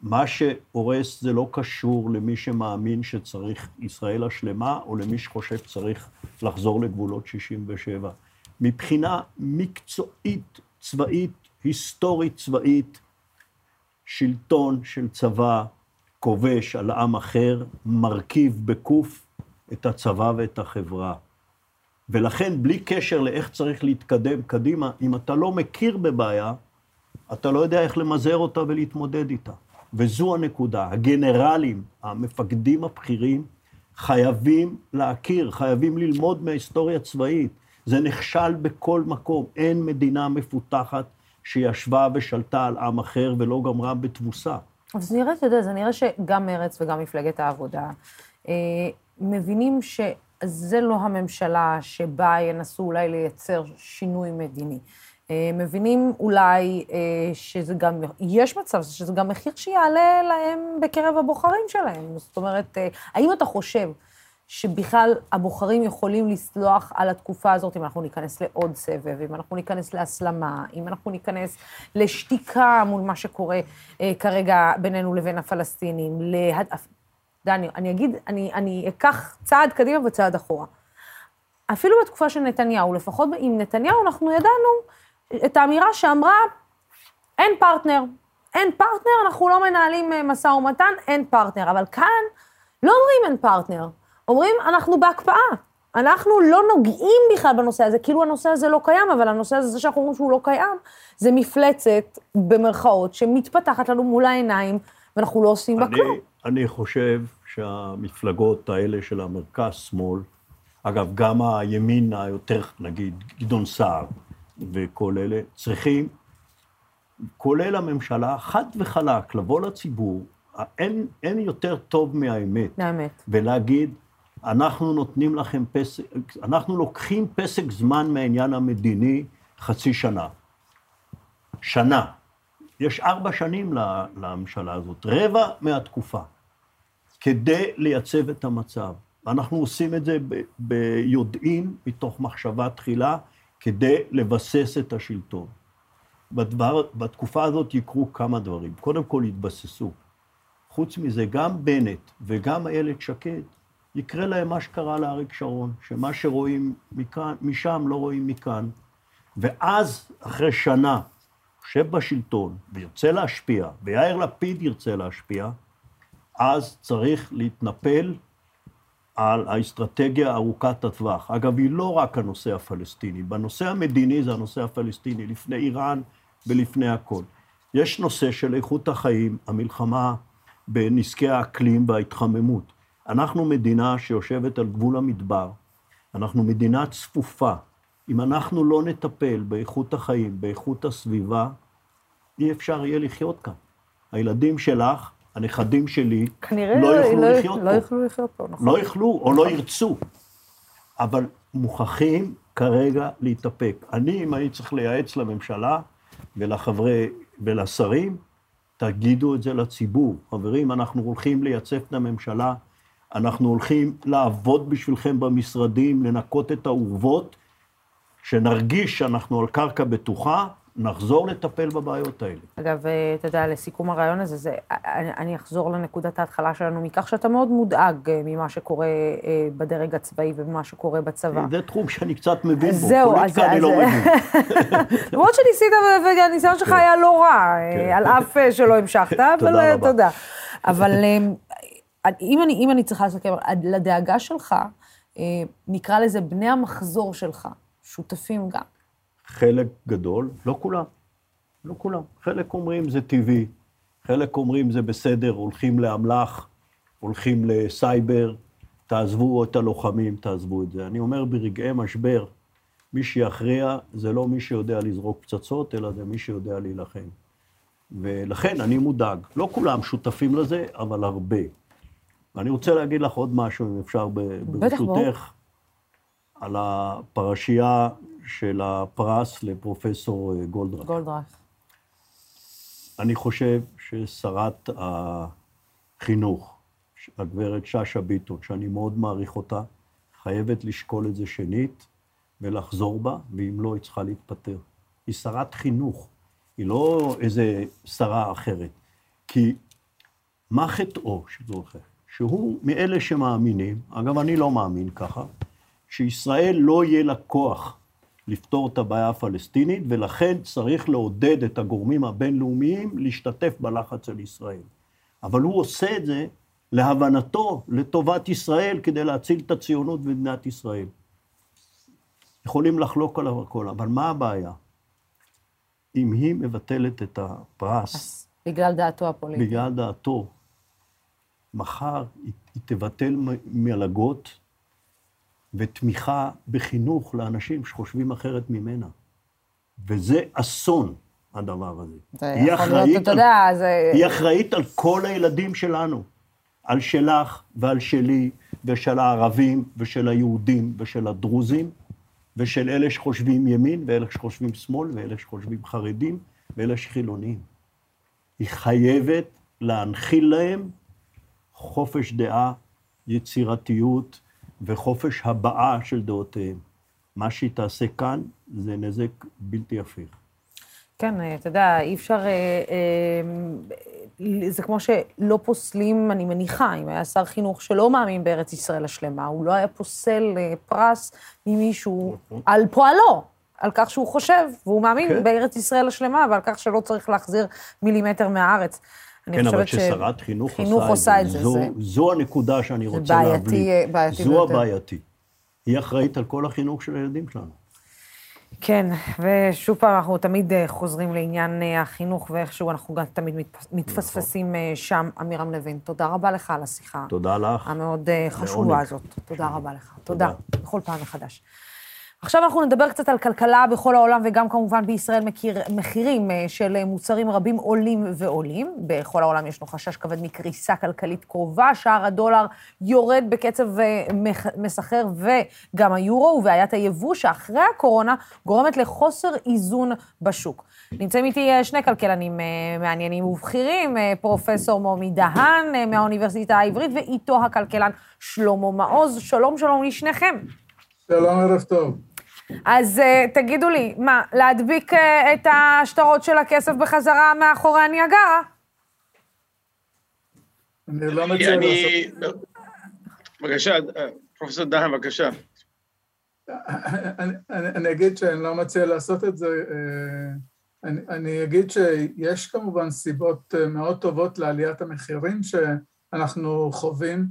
S2: מה שהורס זה לא קשור למי שמאמין שצריך ישראל השלמה, או למי שחושב שצריך לחזור לגבולות 67. מבחינה מקצועית, צבאית, היסטורית צבאית, שלטון של צבא כובש על עם אחר, מרכיב בקוף את הצבא ואת החברה. ולכן, בלי קשר לאיך צריך להתקדם קדימה, אם אתה לא מכיר בבעיה, אתה לא יודע איך למזער אותה ולהתמודד איתה. וזו הנקודה. הגנרלים, המפקדים הבכירים, חייבים להכיר, חייבים ללמוד מההיסטוריה הצבאית. זה נכשל בכל מקום. אין מדינה מפותחת שישבה ושלטה על עם אחר ולא גמרה בתבוסה.
S1: אבל זה נראה, אתה יודע, זה נראה שגם מרצ וגם מפלגת העבודה אה, מבינים שזה לא הממשלה שבה ינסו אולי לייצר שינוי מדיני. אה, מבינים אולי אה, שזה גם, יש מצב שזה גם מחיר שיעלה להם בקרב הבוחרים שלהם. זאת אומרת, אה, האם אתה חושב שבכלל הבוחרים יכולים לסלוח על התקופה הזאת אם אנחנו ניכנס לעוד סבב, אם אנחנו ניכנס להסלמה, אם אנחנו ניכנס לשתיקה מול מה שקורה כרגע בינינו לבין הפלסטינים, להד... דני, אני אגיד, אני, אני אקח צעד קדימה וצעד אחורה. אפילו בתקופה של נתניהו, לפחות עם נתניהו, אנחנו ידענו את האמירה שאמרה, אין פרטנר. אין פרטנר, אנחנו לא מנהלים אה, משא ומתן, אין פרטנר. אבל כאן לא אומרים אין פרטנר, אומרים, אנחנו בהקפאה. אנחנו לא נוגעים בכלל בנושא הזה, כאילו הנושא הזה לא קיים, אבל הנושא הזה, זה שאנחנו אומרים שהוא לא קיים, זה מפלצת, במרכאות, שמתפתחת לנו מול העיניים, ואנחנו לא עושים בה כלום.
S2: אני חושב שהמפלגות האלה של המרכז-שמאל, אגב, גם הימין היותר, נגיד, גדעון סער וכל אלה, צריכים, כולל הממשלה, חד וחלק, לבוא לציבור, אין, אין יותר טוב מהאמת.
S1: מהאמת.
S2: ולהגיד, אנחנו נותנים לכם פסק, אנחנו לוקחים פסק זמן מהעניין המדיני חצי שנה. שנה. יש ארבע שנים לממשלה הזאת, רבע מהתקופה, כדי לייצב את המצב. ואנחנו עושים את זה ביודעין, מתוך מחשבה תחילה, כדי לבסס את השלטון. בדבר, בתקופה הזאת יקרו כמה דברים. קודם כל, יתבססו. חוץ מזה, גם בנט וגם איילת שקד, יקרה להם מה שקרה לאריק שרון, שמה שרואים מכאן, משם לא רואים מכאן. ואז, אחרי שנה, יושב בשלטון וירצה להשפיע, ויאיר לפיד ירצה להשפיע, אז צריך להתנפל על האסטרטגיה ארוכת הטווח. אגב, היא לא רק הנושא הפלסטיני. בנושא המדיני זה הנושא הפלסטיני, לפני איראן ולפני הכל. יש נושא של איכות החיים, המלחמה בנזקי האקלים וההתחממות. אנחנו מדינה שיושבת על גבול המדבר, אנחנו מדינה צפופה. אם אנחנו לא נטפל באיכות החיים, באיכות הסביבה, אי אפשר יהיה לחיות כאן. הילדים שלך, הנכדים שלי, לא יוכלו לא, לחיות
S1: לא פה. לא יוכלו לחיות פה, נכון.
S2: לא יוכלו או לא ירצו. אבל מוכרחים כרגע להתאפק. אני, אם אני צריך לייעץ לממשלה ולחברי ולשרים, תגידו את זה לציבור. חברים, אנחנו הולכים לייצב את הממשלה, אנחנו הולכים לעבוד בשבילכם במשרדים, לנקות את האורוות, שנרגיש שאנחנו על קרקע בטוחה, נחזור לטפל בבעיות האלה.
S1: אגב, אה, אתה יודע, לסיכום הרעיון הזה, זה, אני, אני אחזור לנקודת ההתחלה שלנו מכך שאתה מאוד מודאג אה, ממה שקורה אה, בדרג הצבאי וממה שקורה בצבא.
S2: זה תחום שאני קצת מבין בו,
S1: זהו, אז...
S2: פוליטיקה אני
S1: אז-
S2: לא מבין. [LAUGHS]
S1: למרות שניסית, והניסיון שלך
S2: כן.
S1: היה לא רע, אה,
S2: כן.
S1: על אף אה, שלא המשכת, אבל [LAUGHS]
S2: תודה
S1: אה. אבל אה, אם אני, אם אני צריכה לסכם, לדאגה שלך, אה, נקרא לזה בני המחזור שלך, שותפים גם.
S2: חלק גדול, לא כולם, לא כולם. חלק אומרים זה טבעי, חלק אומרים זה בסדר, הולכים לאמל"ח, הולכים לסייבר, תעזבו את הלוחמים, תעזבו את זה. אני אומר, ברגעי משבר, מי שיכריע זה לא מי שיודע לזרוק פצצות, אלא זה מי שיודע להילחם. ולכן אני מודאג. לא כולם שותפים לזה, אבל הרבה. ואני רוצה להגיד לך עוד משהו, אם אפשר. ברשותך, על הפרשייה של הפרס לפרופסור אה, גולדרייך.
S1: גולדרייך.
S2: אני חושב ששרת החינוך, הגברת שאשא ביטון, שאני מאוד מעריך אותה, חייבת לשקול את זה שנית ולחזור בה, ואם לא, היא צריכה להתפטר. היא שרת חינוך, היא לא איזה שרה אחרת. כי מה חטאו של גולדרייך? שהוא מאלה שמאמינים, אגב, אני לא מאמין ככה, שישראל לא יהיה לה כוח לפתור את הבעיה הפלסטינית, ולכן צריך לעודד את הגורמים הבינלאומיים להשתתף בלחץ על ישראל. אבל הוא עושה את זה, להבנתו, לטובת ישראל, כדי להציל את הציונות במדינת ישראל. יכולים לחלוק עליו הכל, אבל מה הבעיה? אם היא מבטלת את הפרס,
S1: בגלל דעתו הפוליטית.
S2: בגלל דעתו, מחר היא, היא תבטל מלגות ותמיכה בחינוך לאנשים שחושבים אחרת ממנה. וזה אסון, הדבר הזה.
S1: זה
S2: היא
S1: יכול להיות,
S2: אחראית
S1: אתה
S2: על-
S1: יודע, זה...
S2: היא אחראית על כל הילדים שלנו, על שלך ועל שלי ושל הערבים ושל היהודים ושל הדרוזים ושל אלה שחושבים ימין ואלה שחושבים שמאל ואלה שחושבים חרדים ואלה שחילונים. היא חייבת להנחיל להם חופש דעה, יצירתיות וחופש הבעה של דעותיהם. מה שהיא תעשה כאן זה נזק בלתי הפיך.
S1: כן, אה, אתה יודע, אי אפשר... אה, אה, זה כמו שלא פוסלים, אני מניחה, אם היה שר חינוך שלא מאמין בארץ ישראל השלמה, הוא לא היה פוסל פרס ממישהו על פועלו, על כך שהוא חושב, והוא מאמין
S2: כן.
S1: בארץ ישראל השלמה, ועל כך שלא צריך להחזיר מילימטר מהארץ. אני
S2: כן, אבל כששרת חינוך,
S1: חינוך עושה את זה,
S2: זו,
S1: זה-
S2: זו הנקודה שאני רוצה
S1: בעייתי,
S2: להבליט.
S1: בעייתי
S2: זו
S1: ביותר.
S2: הבעייתי. היא אחראית על כל החינוך של הילדים שלנו.
S1: כן, ושוב פעם, אנחנו תמיד אה, חוזרים לעניין אה, החינוך, ואיכשהו אנחנו גם תמיד מתפ- מתפספסים אה, שם. עמירם לוין, תודה רבה לך על השיחה.
S2: תודה לך.
S1: המאוד חשובה. הזאת. תודה רבה לך. תודה.
S2: תודה.
S1: בכל פעם מחדש. עכשיו אנחנו נדבר קצת על כלכלה בכל העולם, וגם כמובן בישראל מכיר, מחירים אה, של אה, מוצרים רבים עולים ועולים. בכל העולם ישנו חשש כבד מקריסה כלכלית קרובה, שער הדולר יורד בקצב אה, מסחר, וגם היורו, ובעיית היבוא שאחרי הקורונה גורמת לחוסר איזון בשוק. נמצאים איתי שני כלכלנים מעניינים ובכירים, פרופסור מומי דהן מהאוניברסיטה העברית, ואיתו הכלכלן שלמה מעוז. שלום, שלום לשניכם.
S4: שלום, ערב טוב.
S1: אז uh, תגידו לי, מה, להדביק uh, את השטרות של הכסף בחזרה מאחורי הניאגרה?
S4: אני לא מציע
S5: אני...
S4: לעשות...
S5: בבקשה, פרופסור דהן, בבקשה.
S4: אני, אני, אני אגיד שאני לא מציע לעשות את זה. אה, אני, אני אגיד שיש כמובן סיבות אה, מאוד טובות לעליית המחירים שאנחנו חווים,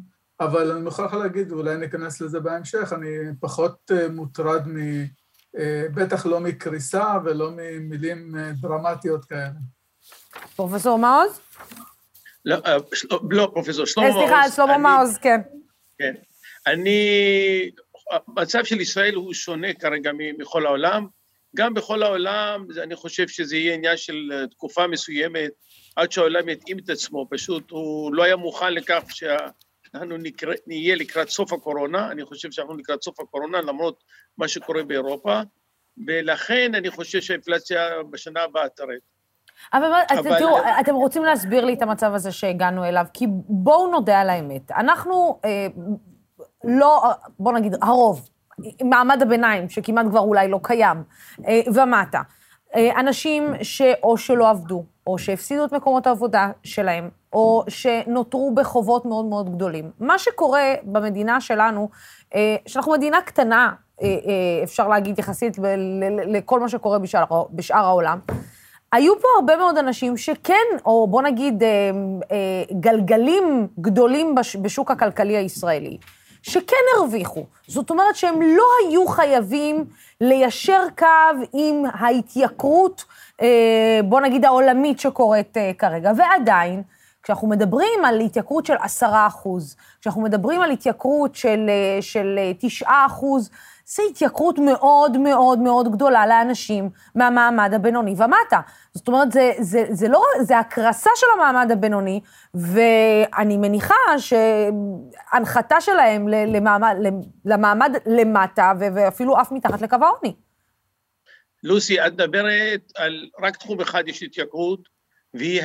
S4: אבל אני מוכרח להגיד, ואולי ניכנס לזה בהמשך, אני פחות אה, מוטרד מ... אה, בטח לא מקריסה ולא ממילים אה, דרמטיות כאלה.
S1: פרופסור מעוז?
S5: לא, של- לא, פרופסור, שלמה מעוז.
S1: סליחה, שלמה מעוז, כן.
S5: כן. אני... המצב של ישראל הוא שונה כרגע מכל העולם. גם בכל העולם, אני חושב שזה יהיה עניין של תקופה מסוימת, עד שהעולם יתאים את עצמו. פשוט הוא לא היה מוכן לכך שאנחנו נקרא, נהיה לקראת סוף הקורונה. אני חושב שאנחנו לקראת סוף הקורונה, למרות מה שקורה באירופה. ולכן אני חושב שהאינפלציה בשנה הבאה תרד.
S1: אבל,
S5: אבל-
S1: תראו, אתם רוצים להסביר לי את המצב הזה שהגענו אליו, כי בואו נודה על האמת. אנחנו אה, לא, בואו נגיד, הרוב, מעמד הביניים, שכמעט כבר אולי לא קיים, אה, ומטה. אה, אנשים שאו שלא עבדו, או שהפסידו את מקומות העבודה שלהם, או שנותרו בחובות מאוד מאוד גדולים. מה שקורה במדינה שלנו, אה, שאנחנו מדינה קטנה, אה, אפשר להגיד יחסית לכל מה שקורה בשאר, בשאר העולם, היו פה הרבה מאוד אנשים שכן, או בוא נגיד גלגלים גדולים בשוק הכלכלי הישראלי. שכן הרוויחו. זאת אומרת שהם לא היו חייבים ליישר קו עם ההתייקרות, אה, בוא נגיד, העולמית שקורית אה, כרגע. ועדיין, כשאנחנו מדברים על התייקרות של עשרה אחוז, כשאנחנו מדברים על התייקרות של, אה, של תשעה אחוז, זו התייקרות מאוד מאוד מאוד גדולה לאנשים מהמעמד הבינוני ומטה. זאת אומרת, זה, זה, זה לא, זה הקרסה של המעמד הבינוני, ואני מניחה שהנחתה שלהם למעמד, למעמד למטה, ואפילו אף מתחת לקו העוני.
S5: לוסי, את מדברת על רק תחום אחד יש התייקרות, והיא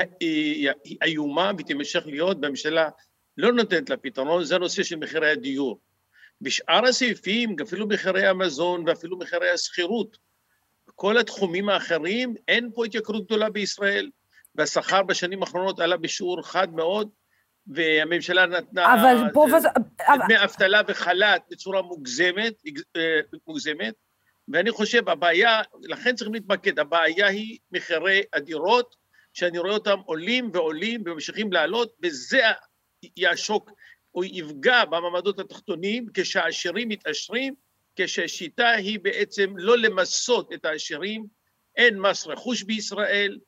S5: איומה והיא תמשך להיות, והממשלה לא נותנת לה פתרון, זה הנושא של מחירי הדיור. בשאר הסעיפים, אפילו מחירי המזון ואפילו מחירי השכירות, כל התחומים האחרים, אין פה התייקרות גדולה בישראל, והשכר בשנים האחרונות עלה בשיעור חד מאוד, והממשלה נתנה...
S1: אבל פרופסור...
S5: דמי אבטלה וחל"ת בצורה מוגזמת, מוגזמת, ואני חושב, הבעיה, לכן צריכים להתמקד, הבעיה היא מחירי הדירות, שאני רואה אותם עולים ועולים וממשיכים לעלות, וזה יעשוק הוא יפגע במעמדות התחתונים כשהעשירים מתעשרים, כשהשיטה היא בעצם לא למסות את העשירים, אין מס רכוש בישראל,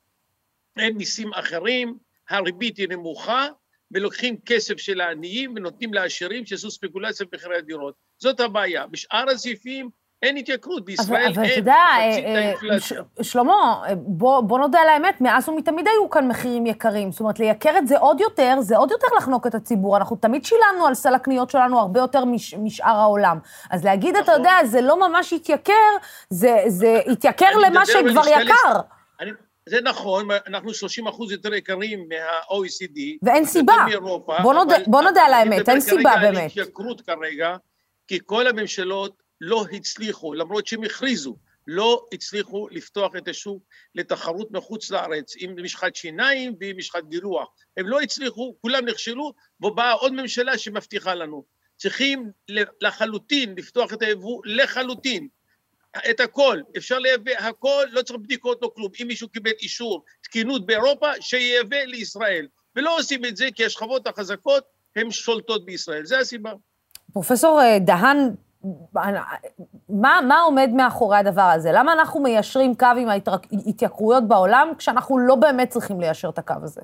S5: אין מיסים אחרים, הריבית היא נמוכה, ולוקחים כסף של העניים ונותנים לעשירים שעשו ספקולציה במחירי הדירות. זאת הבעיה. בשאר הסעיפים אין התייקרות, בישראל
S1: אבל, אין מחצית אה, אה, האינפלציה. שלמה, בוא, בוא נודה על האמת, מאז ומתמיד היו כאן מחירים יקרים. זאת אומרת, לייקר את זה עוד יותר, זה עוד יותר לחנוק את הציבור. אנחנו תמיד שילמנו על סל הקניות שלנו הרבה יותר מש, משאר העולם. אז להגיד, נכון. אתה יודע, זה לא ממש התייקר, זה, זה התייקר למה שכבר יקר.
S5: אני, זה נכון, אנחנו 30 אחוז יותר יקרים מה-OECD.
S1: ואין סיבה. מאירופה, בוא נודה על האמת, אין סיבה באמת. אני מדבר כרגע על
S5: התייקרות כרגע, כי כל הממשלות לא הצליחו, למרות שהם הכריזו, לא הצליחו לפתוח את השוק לתחרות מחוץ לארץ, עם משחת שיניים ועם משחת גילוח. הם לא הצליחו, כולם נכשלו, ובאה עוד ממשלה שמבטיחה לנו. צריכים לחלוטין לפתוח את היבוא לחלוטין. את הכל, אפשר לייבא הכל, לא צריך בדיקות, לא כלום. אם מישהו קיבל אישור תקינות באירופה, שייבא לישראל. ולא עושים את זה כי השכבות החזקות הן שולטות בישראל, זה הסיבה.
S1: פרופסור אה, דהן, מה, מה עומד מאחורי הדבר הזה? למה אנחנו מיישרים קו עם ההתייקרויות בעולם, כשאנחנו לא באמת צריכים ליישר את הקו הזה?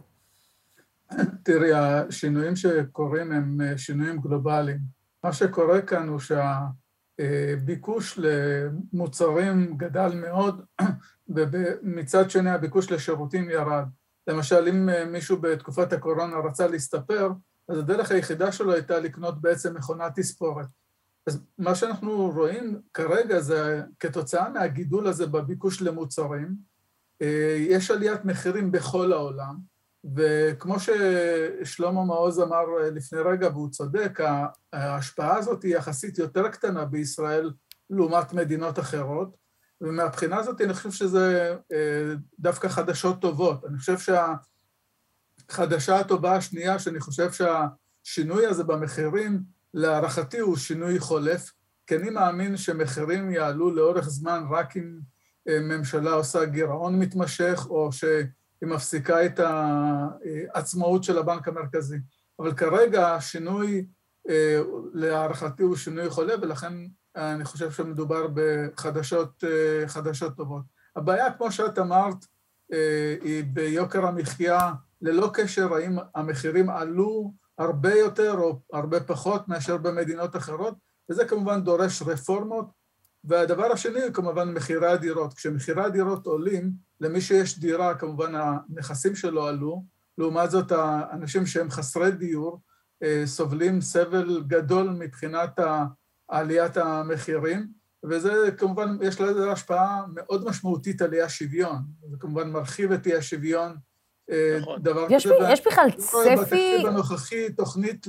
S4: תראי, השינויים שקורים הם אה, שינויים גלובליים. מה שקורה כאן הוא שהביקוש למוצרים גדל מאוד, [CLEARS THROAT] ומצד שני הביקוש לשירותים ירד. למשל, אם אה, מישהו בתקופת הקורונה רצה להסתפר, אז הדרך היחידה שלו הייתה לקנות בעצם מכונת תספורת. אז מה שאנחנו רואים כרגע זה כתוצאה מהגידול הזה בביקוש למוצרים, אה, יש עליית מחירים בכל העולם, וכמו ששלמה מעוז אמר לפני רגע, והוא צודק, ההשפעה הזאת היא יחסית יותר קטנה בישראל לעומת מדינות אחרות, ומהבחינה הזאת אני חושב שזה אה, דווקא חדשות טובות. אני חושב שהחדשה הטובה השנייה, שאני חושב שהשינוי הזה במחירים, להערכתי הוא שינוי חולף, כי אני מאמין שמחירים יעלו לאורך זמן רק אם אה, ממשלה עושה גירעון מתמשך, או שהיא מפסיקה את העצמאות של הבנק המרכזי. אבל כרגע השינוי, אה, להערכתי, הוא שינוי חולף, ולכן אני חושב שמדובר בחדשות אה, טובות. הבעיה, כמו שאת אמרת, היא ביוקר המחיה, ללא קשר האם המחירים עלו הרבה יותר או הרבה פחות מאשר במדינות אחרות, וזה כמובן דורש רפורמות. והדבר השני הוא כמובן מחירי הדירות. כשמחירי הדירות עולים, למי שיש דירה, כמובן הנכסים שלו עלו, לעומת זאת האנשים שהם חסרי דיור אה, סובלים סבל גדול מבחינת עליית המחירים, וזה כמובן, יש לזה השפעה מאוד משמעותית על אי השוויון. זה כמובן מרחיב את אי השוויון.
S1: דבר יש כזה. יש בכלל צפי...
S4: בתקציב הנוכחי תוכנית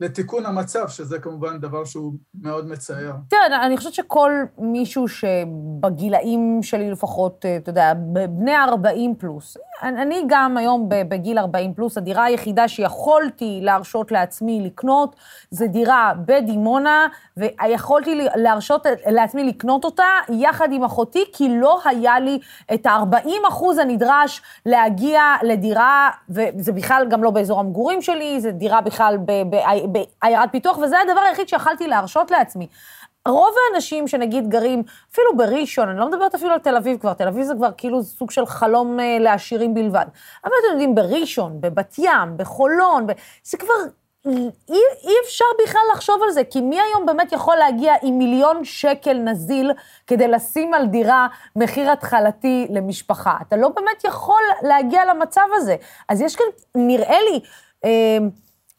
S4: לתיקון המצב, שזה כמובן דבר שהוא מאוד מצער.
S1: תראה, אני חושבת שכל מישהו שבגילאים שלי לפחות, אה, אתה יודע, בני 40 פלוס, אני גם היום בגיל 40 פלוס, הדירה היחידה שיכולתי להרשות לעצמי לקנות, זה דירה בדימונה, ויכולתי להרשות לעצמי לקנות אותה יחד עם אחותי, כי לא היה לי את ה-40 אחוז הנדרש להגיע לדירה, וזה בכלל גם לא באזור המגורים שלי, זה דירה בכלל בעיירת פיתוח, וזה הדבר היחיד שיכלתי להרשות לעצמי. רוב האנשים שנגיד גרים, אפילו בראשון, אני לא מדברת אפילו על תל אביב כבר, תל אביב זה כבר כאילו סוג של חלום אה, לעשירים בלבד. אבל אתם יודעים, בראשון, בבת ים, בחולון, ב... זה כבר, אי, אי אפשר בכלל לחשוב על זה, כי מי היום באמת יכול להגיע עם מיליון שקל נזיל כדי לשים על דירה מחיר התחלתי למשפחה? אתה לא באמת יכול להגיע למצב הזה. אז יש כאן, נראה לי, אה,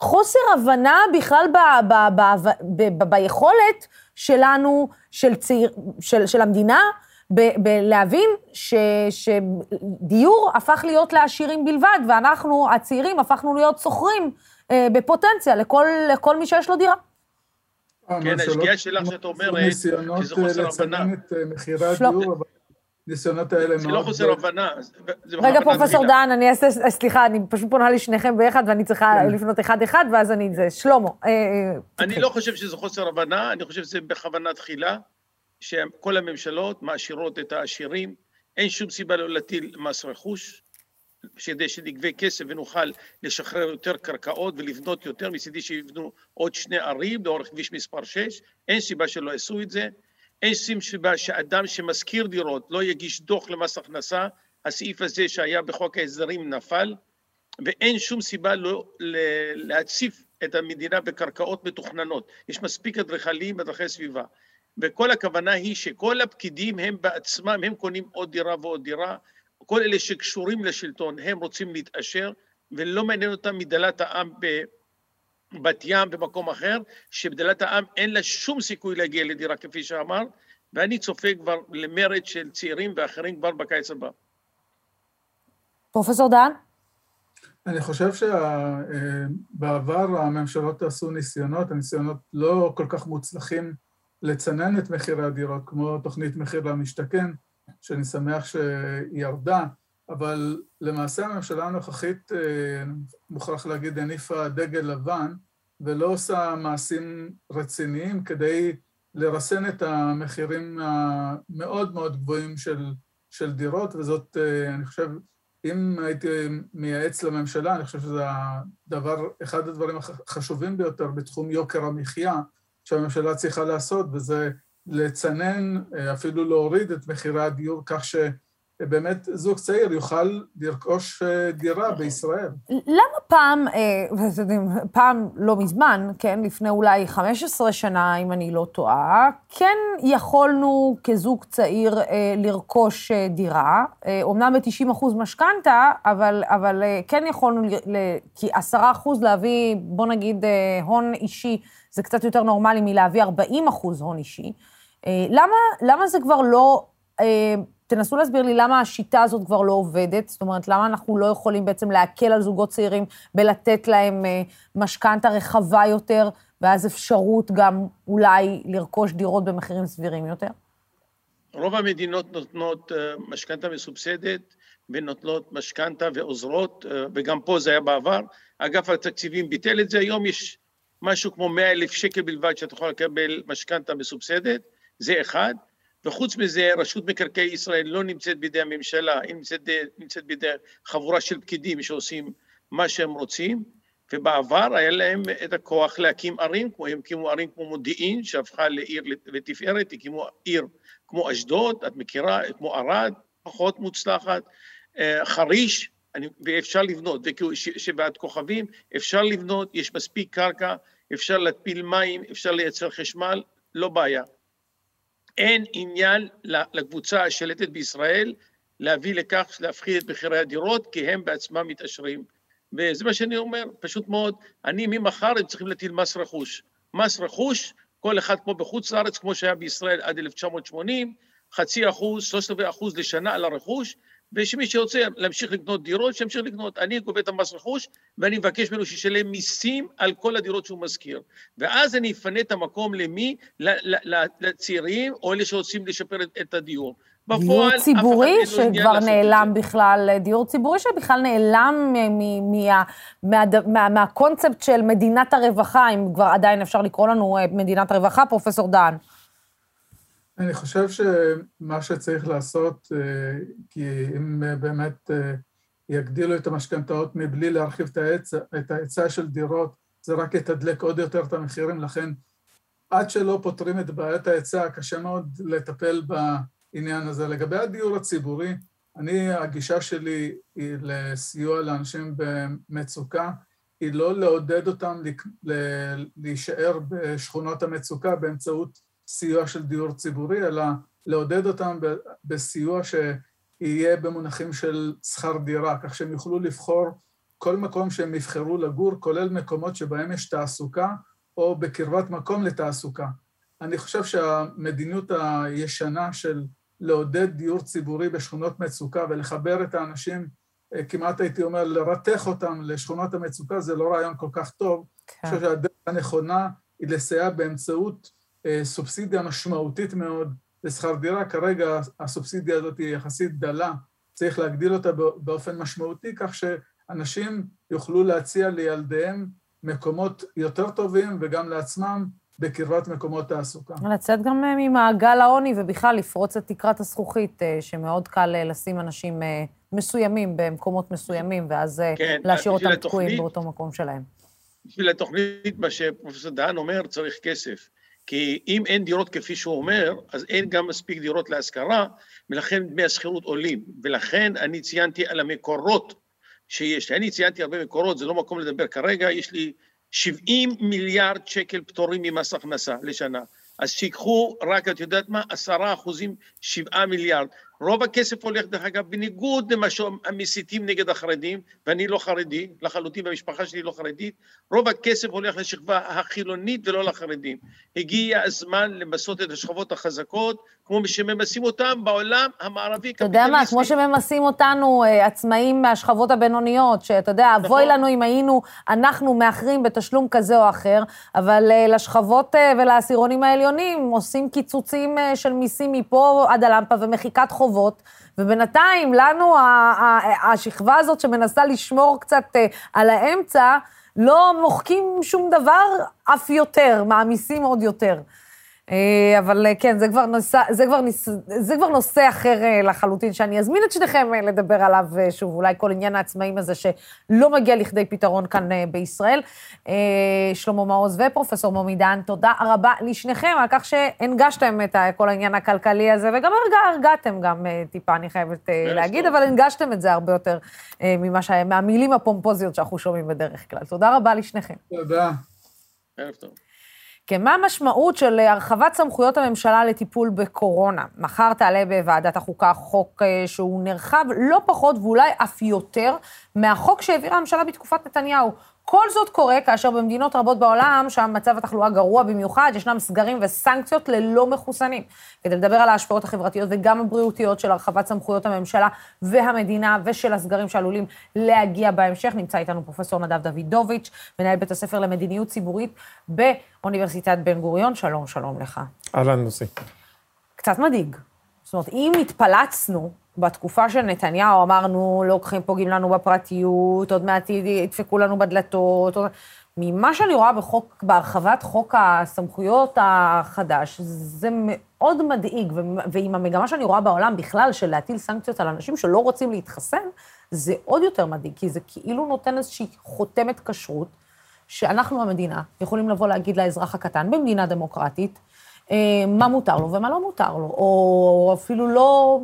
S1: חוסר הבנה בכלל ב, ב, ב, ב, ב, ב, ביכולת שלנו, של, צעיר, של, של המדינה, בלהבין ש, שדיור הפך להיות לעשירים בלבד, ואנחנו, הצעירים, הפכנו להיות שוכרים אה, בפוטנציה לכל, לכל מי שיש לו דירה.
S5: כן, השגיאה שלך שאת אומרת, שזה חוסר הבנה. ניסיונות לצנן את
S4: מחירי הדיור, אבל הניסיונות האלה
S5: מאוד... זה לא חוסר הבנה.
S1: רגע, פרופסור דן, אני אעשה, סליחה, אני פשוט פונה לשניכם ביחד, ואני צריכה כן. לפנות אחד-אחד, ואז אני, זה שלמה. אה,
S5: אה, אני לא חושב שזה חוסר הבנה, אני חושב שזה בכוונה תחילה, שכל הממשלות מעשירות את העשירים, אין שום סיבה לא להטיל מס רכוש, כדי שנגבה כסף ונוכל לשחרר יותר קרקעות ולבנות יותר, מצידי שיבנו עוד שני ערים לאורך כביש מספר 6, אין סיבה שלא יעשו את זה. אין שום סיבה שאדם שמשכיר דירות לא יגיש דוח למס הכנסה, הסעיף הזה שהיה בחוק ההסדרים נפל, ואין שום סיבה לא להציף את המדינה בקרקעות מתוכננות. יש מספיק אדריכלים ואדריכלי סביבה. וכל הכוונה היא שכל הפקידים הם בעצמם, הם קונים עוד דירה ועוד דירה, כל אלה שקשורים לשלטון, הם רוצים להתעשר, ולא מעניין אותם מדלת העם בת ים במקום אחר, שבדלת העם אין לה שום סיכוי להגיע לדירה כפי שאמרת, ואני צופה כבר למרד של צעירים ואחרים כבר בקיץ הבא.
S1: פרופסור דן?
S4: אני חושב שבעבר הממשלות עשו ניסיונות, הניסיונות לא כל כך מוצלחים לצנן את מחירי הדירות, כמו תוכנית מחיר למשתכן, שאני שמח שהיא ירדה, אבל למעשה הממשלה הנוכחית, אה, מוכרח להגיד, הניפה דגל לבן, ולא עושה מעשים רציניים כדי לרסן את המחירים המאוד מאוד גבוהים של, של דירות, וזאת, אה, אני חושב, אם הייתי מייעץ לממשלה, אני חושב שזה הדבר, אחד הדברים החשובים ביותר בתחום יוקר המחיה שהממשלה צריכה לעשות, וזה לצנן, אה, אפילו להוריד את מחירי הדיור כך ש... באמת זוג צעיר יוכל לרכוש אה, דירה בישראל.
S1: למה פעם, אה, פעם לא מזמן, כן, לפני אולי 15 שנה, אם אני לא טועה, כן יכולנו כזוג צעיר אה, לרכוש דירה, אומנם ב-90 אחוז משכנתה, אבל, אבל כן יכולנו, כי 10 אחוז להביא, בוא נגיד, הון אישי, זה קצת יותר נורמלי מלהביא 40 אחוז הון אישי. למה, למה זה כבר לא... תנסו להסביר לי למה השיטה הזאת כבר לא עובדת, זאת אומרת, למה אנחנו לא יכולים בעצם להקל על זוגות צעירים בלתת להם אה, משכנתה רחבה יותר, ואז אפשרות גם אולי לרכוש דירות במחירים סבירים יותר?
S5: רוב המדינות נותנות אה, משכנתה מסובסדת ונותנות משכנתה ועוזרות, אה, וגם פה זה היה בעבר. אגף התקציבים ביטל את זה, היום יש משהו כמו 100 אלף שקל בלבד שאתה יכול לקבל משכנתה מסובסדת, זה אחד. וחוץ מזה, רשות מקרקעי ישראל לא נמצאת בידי הממשלה, היא נמצאת, נמצאת בידי חבורה של פקידים שעושים מה שהם רוצים, ובעבר היה להם את הכוח להקים ערים, כמו הם הקימו ערים כמו מודיעין, שהפכה לעיר לתפארת, הקימו עיר כמו אשדוד, את מכירה, כמו ערד, פחות מוצלחת, אה, חריש, אני, ואפשר לבנות, שבעת כוכבים, אפשר לבנות, יש מספיק קרקע, אפשר להתפיל מים, אפשר לייצר חשמל, לא בעיה. אין עניין לקבוצה השלטת בישראל להביא לכך, להפחית את מחירי הדירות, כי הם בעצמם מתעשרים. וזה מה שאני אומר, פשוט מאוד, אני ממחר הם צריכים להטיל מס רכוש. מס רכוש, כל אחד כמו בחוץ לארץ, כמו שהיה בישראל עד 1980, חצי אחוז, שלושת רבעי אחוז לשנה על הרכוש, ושמי שרוצה להמשיך לקנות דירות, שימשיך לקנות. אני גובה את המס רכוש, ואני מבקש ממנו שישלם מיסים על כל הדירות שהוא משכיר. ואז אני אפנה את המקום למי? לצעירים, או אלה שרוצים לשפר את הדיור.
S1: דיור ציבורי שכבר נעלם בכלל, דיור ציבורי שבכלל נעלם מהקונספט של מדינת הרווחה, אם כבר עדיין אפשר לקרוא לנו אה, מדינת הרווחה, פרופסור דהן.
S4: אני חושב שמה שצריך לעשות, אה, כי אם באמת אה, יגדילו את המשכנתאות מבלי להרחיב את ההיצע של דירות, זה רק יתדלק עוד יותר את המחירים, לכן עד שלא פותרים את בעיית ההיצע, קשה מאוד לטפל בעניין הזה. לגבי הדיור הציבורי, אני, הגישה שלי היא לסיוע לאנשים במצוקה, היא לא לעודד אותם להישאר בשכונות המצוקה באמצעות סיוע של דיור ציבורי, אלא לעודד אותם בסיוע שיהיה במונחים של שכר דירה, כך שהם יוכלו לבחור כל מקום שהם יבחרו לגור, כולל מקומות שבהם יש תעסוקה או בקרבת מקום לתעסוקה. אני חושב שהמדיניות הישנה של לעודד דיור ציבורי בשכונות מצוקה ולחבר את האנשים, אה, כמעט הייתי אומר, לרתך אותם לשכונות המצוקה, זה לא רעיון כל כך טוב. כן. אני חושב שהדרך הנכונה היא לסייע באמצעות סובסידיה משמעותית מאוד לשכר דירה, כרגע הסובסידיה הזאת היא יחסית דלה, צריך להגדיל אותה באופן משמעותי, כך שאנשים יוכלו להציע לילדיהם מקומות יותר טובים וגם לעצמם בקרבת מקומות תעסוקה.
S1: לצאת גם אה, ממעגל העוני ובכלל לפרוץ את תקרת הזכוכית, אה, שמאוד קל לשים אנשים מסוימים במקומות מסוימים, ואז כן, להשאיר אותם תקועים באותו מקום שלהם.
S5: בשביל התוכנית, מה שפרופסור דהן אומר, צריך כסף. כי אם אין דירות כפי שהוא אומר, אז אין גם מספיק דירות להשכרה, ולכן דמי השכירות עולים. ולכן אני ציינתי על המקורות שיש לי. אני ציינתי הרבה מקורות, זה לא מקום לדבר כרגע, יש לי 70 מיליארד שקל פטורים ממס הכנסה לשנה. אז שיקחו רק, את יודעת מה, עשרה אחוזים, שבעה מיליארד. רוב הכסף הולך, דרך אגב, בניגוד למה שהמסיתים נגד החרדים, ואני לא חרדי, לחלוטין, והמשפחה שלי לא חרדית, רוב הכסף הולך לשכבה החילונית ולא לחרדים. הגיע הזמן למסות את השכבות החזקות, כמו שממסים אותם בעולם המערבי
S1: אתה יודע מה, כמו שממסים אותנו, אה, עצמאים מהשכבות הבינוניות, שאתה יודע, נכון. אבוי לנו אם היינו, אנחנו מאחרים בתשלום כזה או אחר, אבל אה, לשכבות אה, ולעשירונים העליונים עושים קיצוצים של מיסים מפה עד הלמפה ומחיקת חובות. חובות, ובינתיים לנו, השכבה הזאת שמנסה לשמור קצת אה, על האמצע, לא מוחקים שום דבר, אף יותר, מעמיסים עוד יותר. אה, אבל אה, כן, זה כבר, נושא, זה, כבר ניס, זה כבר נושא אחר אה, לחלוטין, שאני אזמין את שניכם לדבר עליו שוב, אולי כל עניין העצמאים הזה שלא מגיע לכדי פתרון כאן בישראל. שלמה מעוז ופרופסור מומי דהן, תודה רבה לשניכם על כך שהנגשתם את כל העניין הכלכלי הזה, וגם הרגע, הרגעתם גם טיפה, אני חייבת להגיד, אבל הנגשתם את זה הרבה יותר ממה ש... מהמילים הפומפוזיות שאנחנו שומעים בדרך כלל. תודה רבה לשניכם.
S4: תודה. ערב טוב.
S1: כן, מה המשמעות של הרחבת סמכויות הממשלה לטיפול בקורונה? מחר תעלה בוועדת החוקה חוק אה, שהוא נרחב לא פחות ואולי אף יותר מהחוק שהעבירה הממשלה בתקופת נתניהו. כל זאת קורה כאשר במדינות רבות בעולם, שם מצב התחלואה גרוע במיוחד, ישנם סגרים וסנקציות ללא מחוסנים. כדי לדבר על ההשפעות החברתיות וגם הבריאותיות של הרחבת סמכויות הממשלה והמדינה ושל הסגרים שעלולים להגיע בהמשך, נמצא איתנו פרופסור נדב דוידוביץ', מנהל בית הספר למדיניות ציבורית באוניברסיטת בן גוריון. שלום, שלום לך.
S6: אהלן, נוסי.
S1: קצת מדאיג. זאת אומרת, אם התפלצנו בתקופה של נתניהו אמרנו, לוקחים, פוגעים לנו בפרטיות, עוד מעט ידפקו לנו בדלתות. עוד... ממה שאני רואה בחוק, בהרחבת חוק הסמכויות החדש, זה מאוד מדאיג, ועם המגמה שאני רואה בעולם בכלל, של להטיל סנקציות על אנשים שלא רוצים להתחסן, זה עוד יותר מדאיג, כי זה כאילו נותן איזושהי חותמת כשרות, שאנחנו, המדינה, יכולים לבוא להגיד לאזרח הקטן, במדינה דמוקרטית, אה, מה מותר לו ומה לא מותר לו, או אפילו לא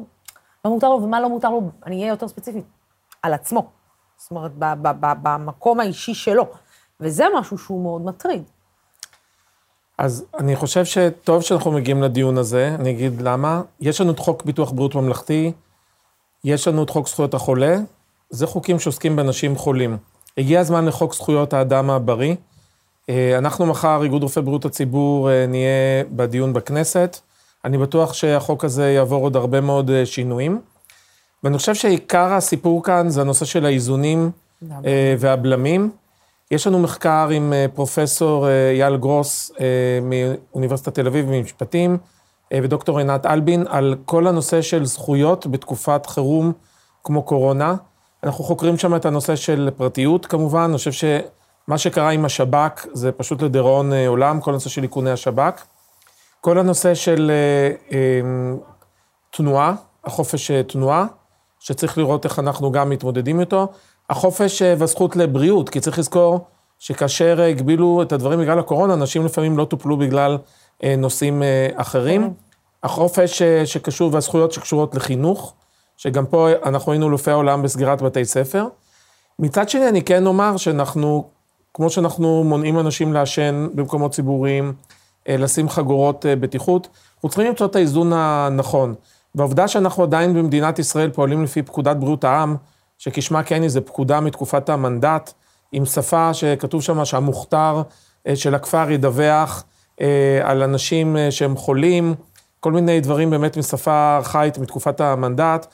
S1: מה מותר לו ומה לא מותר לו, אני אהיה יותר ספציפית, על עצמו. זאת אומרת, במקום האישי שלו. וזה משהו שהוא מאוד מטריד.
S6: אז אני חושב שטוב שאנחנו מגיעים לדיון הזה, אני אגיד למה. יש לנו את חוק ביטוח בריאות ממלכתי, יש לנו את חוק זכויות החולה, זה חוקים שעוסקים באנשים חולים. הגיע הזמן לחוק זכויות האדם הבריא. אה, אנחנו מחר, איגוד רופאי בריאות הציבור, אה, נהיה בדיון בכנסת. אני בטוח שהחוק הזה יעבור עוד הרבה מאוד אה, שינויים. ואני חושב שעיקר הסיפור כאן זה הנושא של האיזונים אה, והבלמים. יש לנו מחקר עם אה, פרופסור אייל גרוס מאוניברסיטת תל אביב במשפטים, אה, ודוקטור עינת אלבין, על כל הנושא של זכויות בתקופת חירום כמו קורונה. אנחנו חוקרים שם את הנושא של פרטיות כמובן, אני חושב שמה שקרה עם השב"כ זה פשוט לדיראון עולם, כל הנושא של איכוני השב"כ. כל הנושא של אה, אה, תנועה, החופש אה, תנועה, שצריך לראות איך אנחנו גם מתמודדים איתו. החופש אה, והזכות לבריאות, כי צריך לזכור שכאשר הגבילו את הדברים בגלל הקורונה, אנשים לפעמים לא טופלו בגלל נושאים אחרים. החופש אה, שקשור והזכויות שקשורות לחינוך, שגם פה אנחנו היינו אלופי העולם בסגירת בתי ספר. מצד שני, אני כן אומר שאנחנו, כמו שאנחנו מונעים אנשים לעשן במקומות ציבוריים, לשים חגורות אה, בטיחות, אנחנו צריכים למצוא את האיזון הנכון. והעובדה שאנחנו עדיין במדינת ישראל פועלים לפי פקודת בריאות העם, שכשמה כן היא, זה פקודה מתקופת המנדט, עם שפה שכתוב שם שהמוכתר אה, של הכפר ידווח אה, על אנשים אה, שהם חולים, כל מיני דברים באמת משפה ארכאית מתקופת המנדט.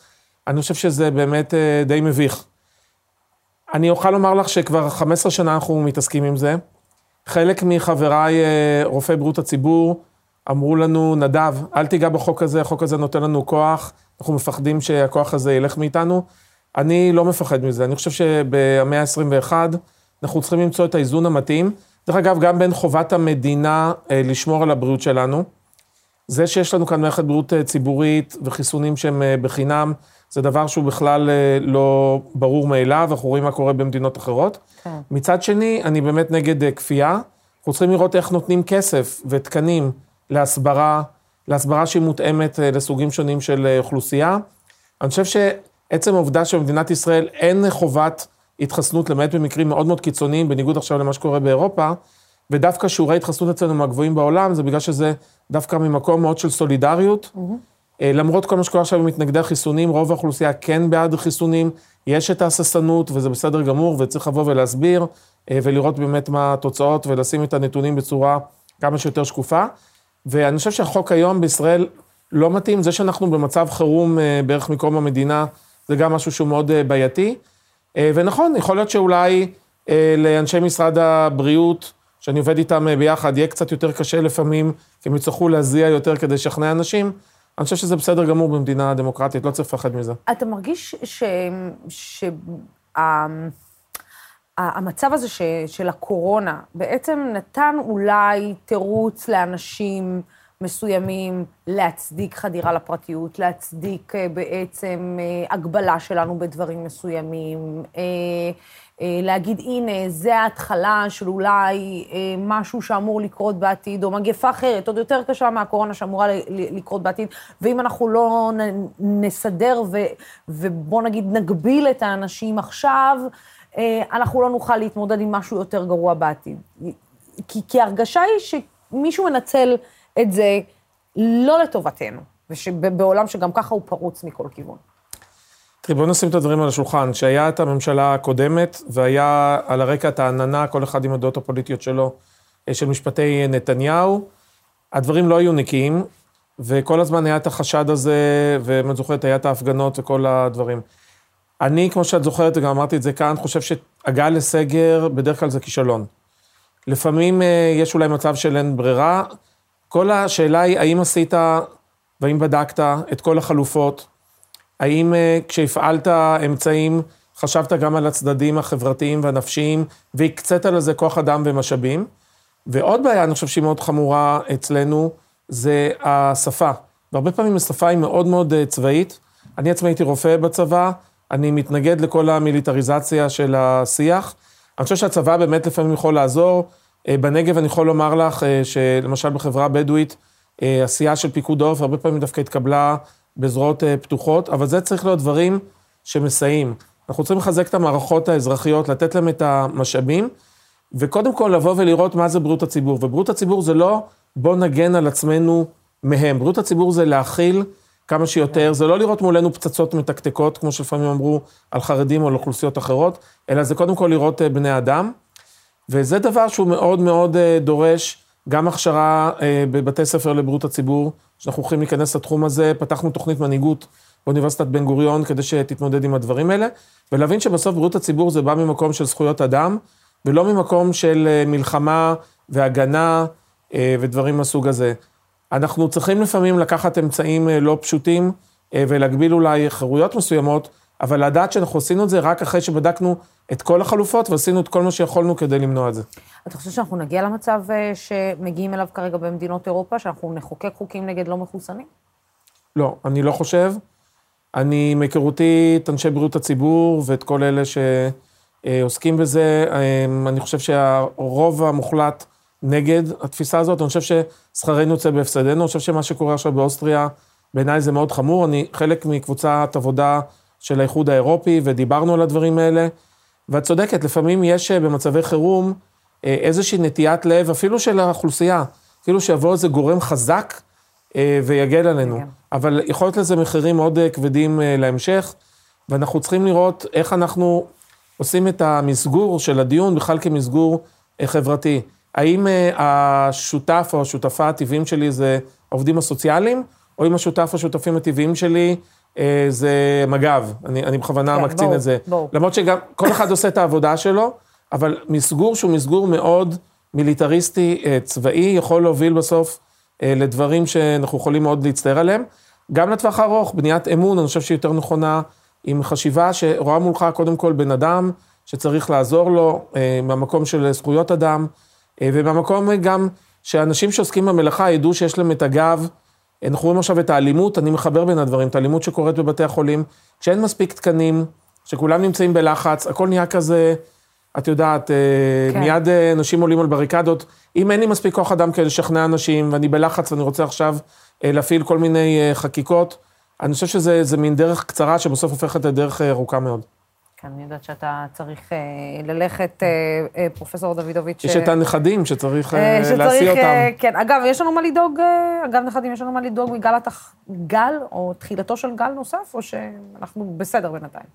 S6: אני חושב שזה באמת די מביך. אני אוכל לומר לך שכבר 15 שנה אנחנו מתעסקים עם זה. חלק מחבריי, רופאי בריאות הציבור, אמרו לנו, נדב, אל תיגע בחוק הזה, החוק הזה נותן לנו כוח, אנחנו מפחדים שהכוח הזה ילך מאיתנו. אני לא מפחד מזה, אני חושב שבמאה ה-21 אנחנו צריכים למצוא את האיזון המתאים. דרך אגב, גם בין חובת המדינה אה, לשמור על הבריאות שלנו. זה שיש לנו כאן מערכת בריאות אה, ציבורית וחיסונים שהם אה, בחינם, זה דבר שהוא בכלל לא ברור מאליו, אנחנו רואים מה קורה במדינות אחרות. כן. מצד שני, אני באמת נגד כפייה. אנחנו צריכים לראות איך נותנים כסף ותקנים להסברה, להסברה שהיא מותאמת לסוגים שונים של אוכלוסייה. אני חושב שעצם העובדה שבמדינת ישראל אין חובת התחסנות, למעט במקרים מאוד מאוד קיצוניים, בניגוד עכשיו למה שקורה באירופה, ודווקא שיעורי התחסנות אצלנו מהגבוהים בעולם, זה בגלל שזה דווקא ממקום מאוד של סולידריות. Mm-hmm. למרות כל מה שקורה עכשיו עם מתנגדי החיסונים, רוב האוכלוסייה כן בעד חיסונים, יש את ההססנות וזה בסדר גמור, וצריך לבוא ולהסביר, אה, ולראות באמת מה התוצאות, ולשים את הנתונים בצורה כמה שיותר שקופה. ואני חושב שהחוק היום בישראל לא מתאים, זה שאנחנו במצב חירום אה, בערך מקום המדינה, זה גם משהו שהוא מאוד בעייתי. אה, ונכון, יכול להיות שאולי אה, לאנשי משרד הבריאות, שאני עובד איתם אה, ביחד, יהיה קצת יותר קשה לפעמים, כי הם יצטרכו להזיע יותר כדי לשכנע אנשים. אני חושב שזה בסדר גמור במדינה דמוקרטית, לא צריך לפחד מזה.
S1: אתה מרגיש ש... ש... הזה ש... של הקורונה בעצם נתן אולי תירוץ לאנשים מסוימים להצדיק חדירה לפרטיות, להצדיק אה, בעצם אה, הגבלה שלנו בדברים מסוימים, אה, להגיד, הנה, זה ההתחלה של אולי משהו שאמור לקרות בעתיד, או מגפה אחרת, עוד יותר קשה מהקורונה שאמורה לקרות בעתיד, ואם אנחנו לא נסדר ו, ובוא נגיד נגביל את האנשים עכשיו, אנחנו לא נוכל להתמודד עם משהו יותר גרוע בעתיד. כי, כי ההרגשה היא שמישהו מנצל את זה לא לטובתנו, ובעולם שגם ככה הוא פרוץ מכל כיוון.
S6: תראי, בואו נשים את הדברים על השולחן. שהיה את הממשלה הקודמת, והיה על הרקע את העננה, כל אחד עם הדעות הפוליטיות שלו, אה, של משפטי נתניהו, הדברים לא היו נקיים, וכל הזמן היה את החשד הזה, ואם את זוכרת, היה את ההפגנות וכל הדברים. אני, כמו שאת זוכרת, וגם אמרתי את זה כאן, חושב שהגעה לסגר, בדרך כלל זה כישלון. לפעמים אה, יש אולי מצב של אין ברירה, כל השאלה היא, האם עשית והאם בדקת את כל החלופות? האם אה, כשהפעלת אמצעים, חשבת גם על הצדדים החברתיים והנפשיים, והקצית לזה כוח אדם ומשאבים? ועוד בעיה, אני חושב שהיא מאוד חמורה אצלנו, זה השפה. והרבה פעמים השפה היא מאוד מאוד אה, צבאית. אני עצמי הייתי רופא בצבא, אני מתנגד לכל המיליטריזציה של השיח. אני חושב שהצבא באמת לפעמים יכול לעזור. אה, בנגב אני יכול לומר לך שלמשל בחברה הבדואית, עשייה של פיקוד העורף הרבה פעמים דווקא התקבלה בזרועות פתוחות, אבל זה צריך להיות דברים שמסייעים. אנחנו צריכים לחזק את המערכות האזרחיות, לתת להם את המשאבים, וקודם כל לבוא ולראות מה זה בריאות הציבור. ובריאות הציבור זה לא בוא נגן על עצמנו מהם. בריאות הציבור זה להכיל כמה שיותר, זה לא לראות מולנו פצצות מתקתקות, כמו שלפעמים אמרו על חרדים או על אוכלוסיות אחרות, אלא זה קודם כל לראות בני אדם. וזה דבר שהוא מאוד מאוד אה, דורש גם הכשרה אה, בבתי ספר לבריאות הציבור, שאנחנו הולכים להיכנס לתחום הזה, פתחנו תוכנית מנהיגות באוניברסיטת בן גוריון, כדי שתתמודד עם הדברים האלה, ולהבין שבסוף בריאות הציבור זה בא ממקום של זכויות אדם, ולא ממקום של אה, מלחמה והגנה אה, ודברים מהסוג הזה. אנחנו צריכים לפעמים לקחת אמצעים לא פשוטים ולהגביל אולי חירויות מסוימות, אבל לדעת שאנחנו עשינו את זה רק אחרי שבדקנו את כל החלופות ועשינו את כל מה שיכולנו כדי למנוע את זה.
S1: אתה חושב שאנחנו נגיע למצב שמגיעים אליו כרגע במדינות אירופה, שאנחנו נחוקק חוקים נגד לא מחוסנים?
S6: לא, אני לא חושב. אני, מהיכרותי את אנשי בריאות הציבור ואת כל אלה שעוסקים בזה, אמ, אני חושב שהרוב המוחלט נגד התפיסה הזאת, אני חושב ששכרנו יוצא בהפסדנו, אני חושב שמה שקורה עכשיו באוסטריה, בעיניי זה מאוד חמור, אני חלק מקבוצת עבודה של האיחוד האירופי, ודיברנו על הדברים האלה, ואת צודקת, לפעמים יש במצבי חירום אה, איזושהי נטיית לב, אפילו של האוכלוסייה, אפילו שיבוא איזה גורם חזק אה, ויגן עלינו. כן. אבל יכול להיות לזה מחירים מאוד אה, כבדים אה, להמשך, ואנחנו צריכים לראות איך אנחנו עושים את המסגור של הדיון בכלל כמסגור חברתי. האם השותף או השותפה הטבעיים שלי זה העובדים הסוציאליים, או אם השותף או השותפים הטבעיים שלי זה מג"ב, אני, אני בכוונה כן, מקצין בוא, את זה. בוא. למרות שגם כל אחד עושה את העבודה שלו, אבל מסגור שהוא מסגור מאוד מיליטריסטי, צבאי, יכול להוביל בסוף אה, לדברים שאנחנו יכולים מאוד להצטער עליהם. גם לטווח הארוך, בניית אמון, אני חושב שהיא יותר נכונה, עם חשיבה שרואה מולך קודם כל בן אדם, שצריך לעזור לו, אה, מהמקום של זכויות אדם, אה, ומהמקום גם שאנשים שעוסקים במלאכה ידעו שיש להם את הגב. אנחנו רואים עכשיו את האלימות, אני מחבר בין הדברים, את האלימות שקורית בבתי החולים, כשאין מספיק תקנים, שכולם נמצאים בלחץ, הכל נהיה כזה... את יודעת, אה, כן. מיד אה, אנשים עולים על בריקדות. אם אין לי מספיק כוח אדם כדי לשכנע אנשים, ואני בלחץ ואני רוצה עכשיו אה, להפעיל כל מיני חקיקות, אני חושב שזה מין דרך קצרה שבסוף הופכת לדרך ארוכה מאוד.
S1: כן, אני יודעת שאתה צריך ללכת, פרופסור דוידוביץ'.
S6: יש את הנכדים שצריך להשיא אותם.
S1: כן, אגב, יש לנו מה לדאוג, אגב, נכדים, יש לנו מה לדאוג מגל התח... גל, או תחילתו של גל נוסף, או שאנחנו בסדר בינתיים?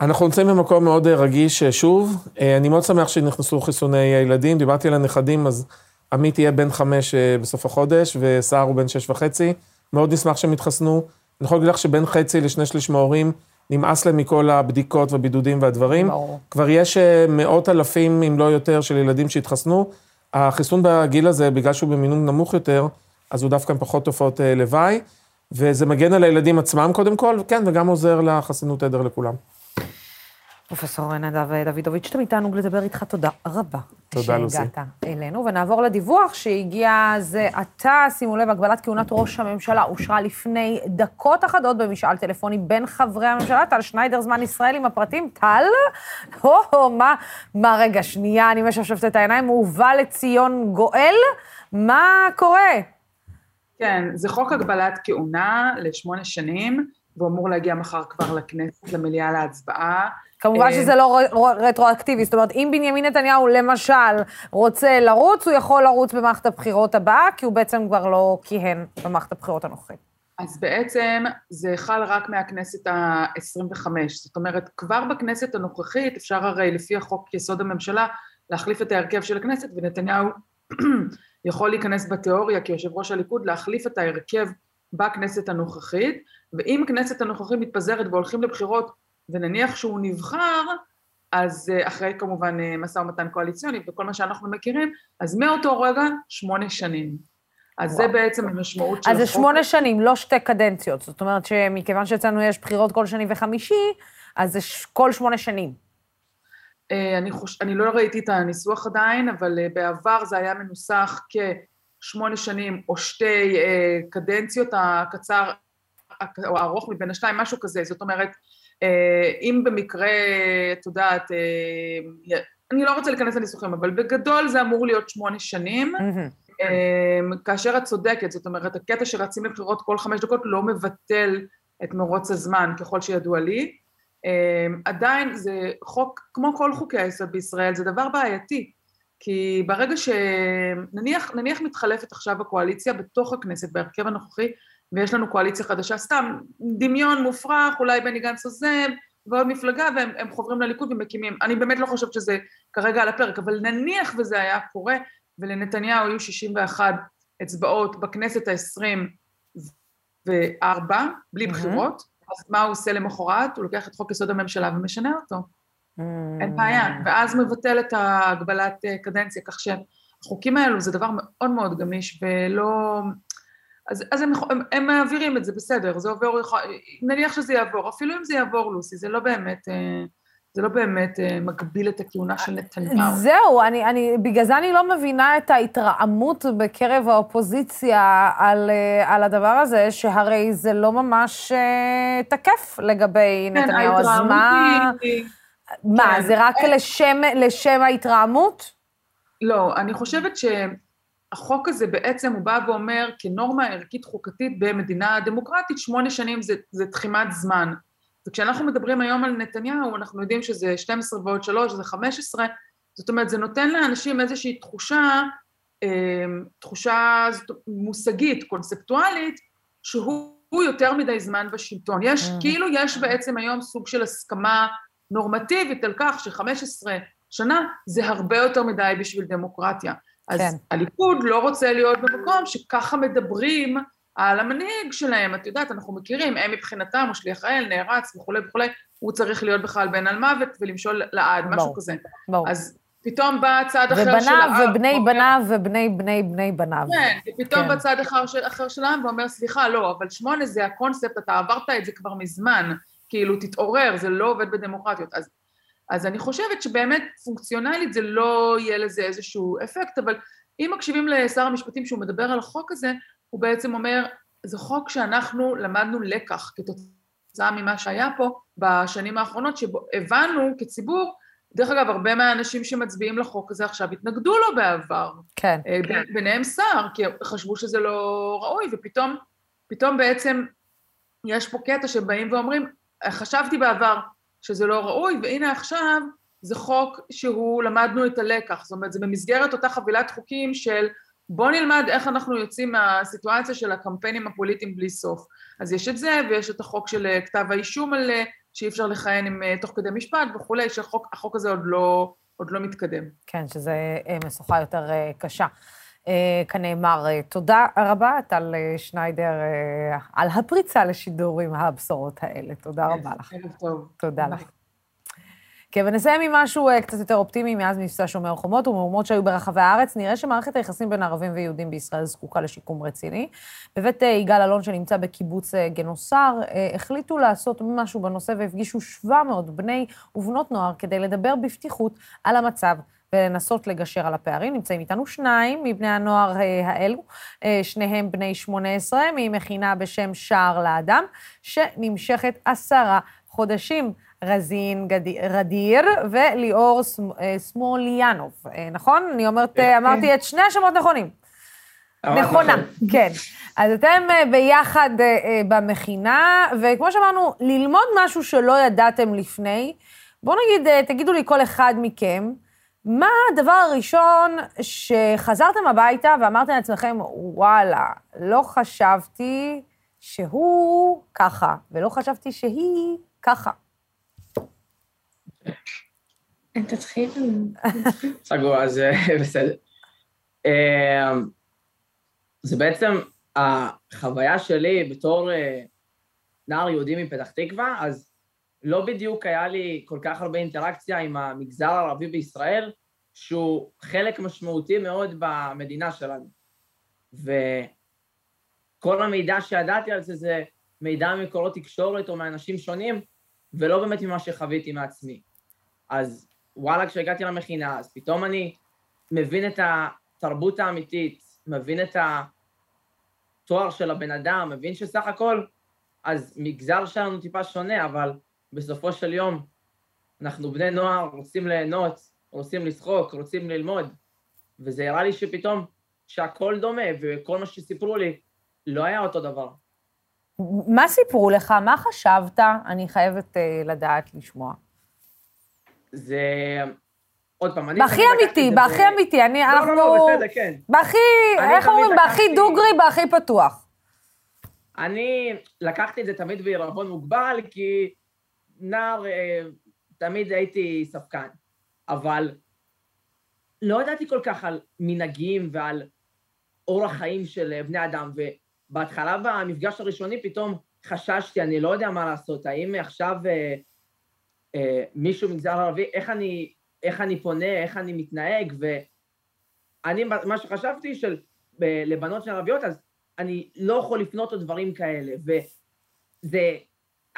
S6: אנחנו נמצאים במקום מאוד אה, רגיש אה, שוב. אה, אני מאוד שמח שנכנסו חיסוני הילדים. דיברתי על הנכדים, אז עמית יהיה בן חמש בסוף החודש, וסער הוא בן שש וחצי. מאוד נשמח שהם יתחסנו. אני יכול להגיד לך שבין חצי לשני שליש מההורים, נמאס להם מכל הבדיקות והבידודים והדברים. ברור. כבר יש מאות אלפים, אם לא יותר, של ילדים שהתחסנו. החיסון בגיל הזה, בגלל שהוא במינון נמוך יותר, אז הוא דווקא עם פחות תופעות לוואי, וזה מגן על הילדים עצמם קודם כל, כן, וגם עוזר לחסינות עדר לכולם.
S1: פרופסור נדב דוידוביץ', תמיד תענוג לדבר איתך, תודה רבה.
S6: תודה, לוסי.
S1: שהגעת אלינו, ונעבור לדיווח שהגיע זה עתה, שימו לב, הגבלת כהונת ראש הממשלה אושרה לפני דקות אחדות במשאל טלפוני בין חברי הממשלה, טל שניידר, זמן ישראל עם הפרטים. טל? הו, מה, מה, רגע, שנייה, אני משפשפת את העיניים, הוא הובא לציון גואל? מה קורה?
S7: כן, זה חוק הגבלת כהונה לשמונה שנים, והוא אמור להגיע מחר כבר לכנסת, למליאה להצבעה.
S1: כמובן אה, שזה לא רטרואקטיבי, זאת אומרת, אם בנימין נתניהו למשל רוצה לרוץ, הוא יכול לרוץ במערכת הבחירות הבאה, כי הוא בעצם כבר לא כיהן במערכת הבחירות הנוכחית.
S7: אז בעצם זה חל רק מהכנסת ה-25, זאת אומרת, כבר בכנסת הנוכחית אפשר הרי לפי החוק יסוד הממשלה להחליף את ההרכב של הכנסת, ונתניהו [CLEARS THROAT] יכול להיכנס בתיאוריה כיושב ראש הליכוד להחליף את ההרכב בכנסת הנוכחית, ואם הכנסת הנוכחית מתפזרת והולכים לבחירות ונניח שהוא נבחר, אז אה, אחרי כמובן אה, משא ומתן קואליציוני וכל מה שאנחנו מכירים, אז מאותו רגע שמונה שנים. אז וואו. זה בעצם המשמעות של
S1: החוק. אז זה שמונה שנים, לא שתי קדנציות. זאת אומרת שמכיוון שאצלנו יש בחירות כל שני וחמישי, אז זה כל שמונה שנים.
S7: אה, אני, חוש... אני לא ראיתי את הניסוח עדיין, אבל בעבר זה היה מנוסח כשמונה שנים או שתי קדנציות, הקצר או הארוך מבין השתיים, משהו כזה. זאת אומרת, אם במקרה, את יודעת, אה, אני לא רוצה להיכנס לניסוחים, אבל בגדול זה אמור להיות שמונה שנים. אה, כאשר את צודקת, זאת אומרת, הקטע שרצים לבחירות כל חמש דקות לא מבטל את מרוץ הזמן, ככל שידוע לי. עדיין זה חוק, כמו כל חוקי היסוד בישראל, זה דבר בעייתי. כי ברגע שנניח נניח מתחלפת עכשיו הקואליציה בתוך הכנסת, בהרכב הנוכחי, ויש לנו קואליציה חדשה, סתם דמיון מופרך, אולי בני גנץ עוזב, ועוד מפלגה, והם חוברים לליכוד ומקימים. אני באמת לא חושבת שזה כרגע על הפרק, אבל נניח וזה היה קורה, ולנתניהו היו 61 אצבעות בכנסת ה-24, בלי בחירות, אז מה הוא עושה למחרת? הוא לוקח את חוק יסוד הממשלה ומשנה אותו. אין בעיה. ואז מבטל את ההגבלת אה, קדנציה, כך שהחוקים האלו זה דבר מאוד מאוד גמיש ולא... אז, אז הם, הם, הם מעבירים את זה, בסדר, זה עובר, נניח שזה יעבור, אפילו אם זה יעבור, לוסי, זה לא באמת... אה, זה לא באמת uh, מגביל את הכהונה של נתניהו.
S1: זהו, אני, אני, בגלל זה אני לא מבינה את ההתרעמות בקרב האופוזיציה על, uh, על הדבר הזה, שהרי זה לא ממש תקף לגבי כן, נתניהו. אז מה... היא... מה, כן. זה רק לשם, לשם ההתרעמות?
S7: לא, אני חושבת שהחוק הזה בעצם, הוא בא ואומר, כנורמה ערכית חוקתית במדינה דמוקרטית, שמונה שנים זה, זה תחימת זמן. וכשאנחנו מדברים היום על נתניהו, אנחנו יודעים שזה 12 ועוד 3, זה 15, זאת אומרת, זה נותן לאנשים איזושהי תחושה, אמ, תחושה מושגית, קונספטואלית, שהוא יותר מדי זמן בשלטון. יש, mm. כאילו יש בעצם היום סוג של הסכמה נורמטיבית על כך ש-15 שנה זה הרבה יותר מדי בשביל דמוקרטיה. אז כן. הליכוד לא רוצה להיות במקום שככה מדברים על המנהיג שלהם, את יודעת, אנחנו מכירים, הם מבחינתם, הוא שליח האל, נערץ וכולי וכולי, הוא צריך להיות בכלל בן על מוות ולמשול לעד, משהו בוא, כזה. בוא. אז פתאום בא צד אחר של
S1: העם. ובניו ובני בניו ובני בני בני בניו.
S7: כן, ופתאום כן. בא צד אחר, אחר של העם ואומר, סליחה, לא, אבל שמונה זה הקונספט, אתה עברת את זה כבר מזמן, כאילו, תתעורר, זה לא עובד בדמוקרטיות. אז, אז אני חושבת שבאמת פונקציונלית זה לא יהיה לזה איזשהו אפקט, אבל אם מקשיבים לשר המשפטים שהוא מדבר על החוק הזה, הוא בעצם אומר, זה חוק שאנחנו למדנו לקח כתוצאה ממה שהיה פה בשנים האחרונות, שהבנו כציבור, דרך אגב, הרבה מהאנשים שמצביעים לחוק הזה עכשיו התנגדו לו בעבר.
S1: כן.
S7: אה, כן. ביניהם שר, כי חשבו שזה לא ראוי, ופתאום פתאום בעצם יש פה קטע שבאים ואומרים, חשבתי בעבר שזה לא ראוי, והנה עכשיו זה חוק שהוא, למדנו את הלקח. זאת אומרת, זה במסגרת אותה חבילת חוקים של בואו נלמד איך אנחנו יוצאים מהסיטואציה של הקמפיינים הפוליטיים בלי סוף. אז יש את זה, ויש את החוק של אה, כתב האישום על אה, שאי אפשר לכהן עם אה, תוך כדי משפט וכולי, שהחוק הזה עוד לא, עוד לא מתקדם.
S1: כן, שזה משוכה יותר קשה. כנאמר, תודה רבה, טל שניידר, על הפריצה לשידור עם הבשורות האלה. תודה רבה לך.
S7: ערב טוב.
S1: תודה לך. כן, ונסיים עם משהו קצת יותר אופטימי מאז מבצע שומר חומות ומהומות שהיו ברחבי הארץ. נראה שמערכת היחסים בין ערבים ויהודים בישראל זקוקה לשיקום רציני. בבית יגאל אלון, שנמצא בקיבוץ גנוסר, החליטו לעשות משהו בנושא והפגישו 700 בני ובנות נוער כדי לדבר בפתיחות על המצב. ולנסות לגשר על הפערים. נמצאים איתנו שניים מבני הנוער האלו, שניהם בני 18, ממכינה בשם שער לאדם, שנמשכת עשרה חודשים. רזין רדיר וליאור אה, סמוליאנוב, אה, נכון? אני אומרת, כן. אמרתי את שני השמות נכונים. נכונה, נכון. כן. אז אתם אה, ביחד במכינה, וכמו שאמרנו, ללמוד משהו שלא ידעתם לפני. בואו נגיד, תגידו לי כל אחד מכם, מה הדבר הראשון שחזרתם הביתה ואמרתם לעצמכם, וואלה, לא חשבתי שהוא ככה, ולא חשבתי שהיא ככה.
S8: תתחיל. סגור, אז אה, [LAUGHS] בסדר. אה, זה בעצם החוויה שלי בתור אה, נער יהודי מפתח תקווה, אז לא בדיוק היה לי כל כך הרבה אינטראקציה עם המגזר הערבי בישראל, שהוא חלק משמעותי מאוד במדינה שלנו. וכל המידע שידעתי על זה זה מידע ממקורות תקשורת או מאנשים שונים, ולא באמת ממה שחוויתי מעצמי. אז וואלה, כשהגעתי למכינה, אז פתאום אני מבין את התרבות האמיתית, מבין את התואר של הבן אדם, מבין שסך הכל, אז מגזר שלנו טיפה שונה, אבל בסופו של יום אנחנו בני נוער, רוצים ליהנות, רוצים לשחוק, רוצים ללמוד, וזה הראה לי שפתאום, שהכל דומה, וכל מה שסיפרו לי, לא היה אותו דבר.
S1: מה סיפרו לך? מה חשבת? אני חייבת uh, לדעת לשמוע.
S8: זה... עוד פעם, אני...
S1: בהכי אמיתי, בהכי אמיתי, אני,
S8: לא,
S1: אנחנו...
S8: לא, לא, בסדר, כן.
S1: בהכי, איך אומרים? בהכי דוגרי, בהכי פתוח.
S8: אני לקחתי את זה תמיד בעירבון מוגבל, כי נער, אה, תמיד הייתי ספקן. אבל לא ידעתי כל כך על מנהגים ועל אורח חיים של בני אדם, ובהתחלה במפגש הראשוני פתאום חששתי, אני לא יודע מה לעשות, האם עכשיו אה, אה, מישהו מגזר ערבי, איך אני, איך אני פונה, איך אני מתנהג, ואני, מה שחשבתי של לבנות של ערביות, אז אני לא יכול לפנות או דברים כאלה, וזה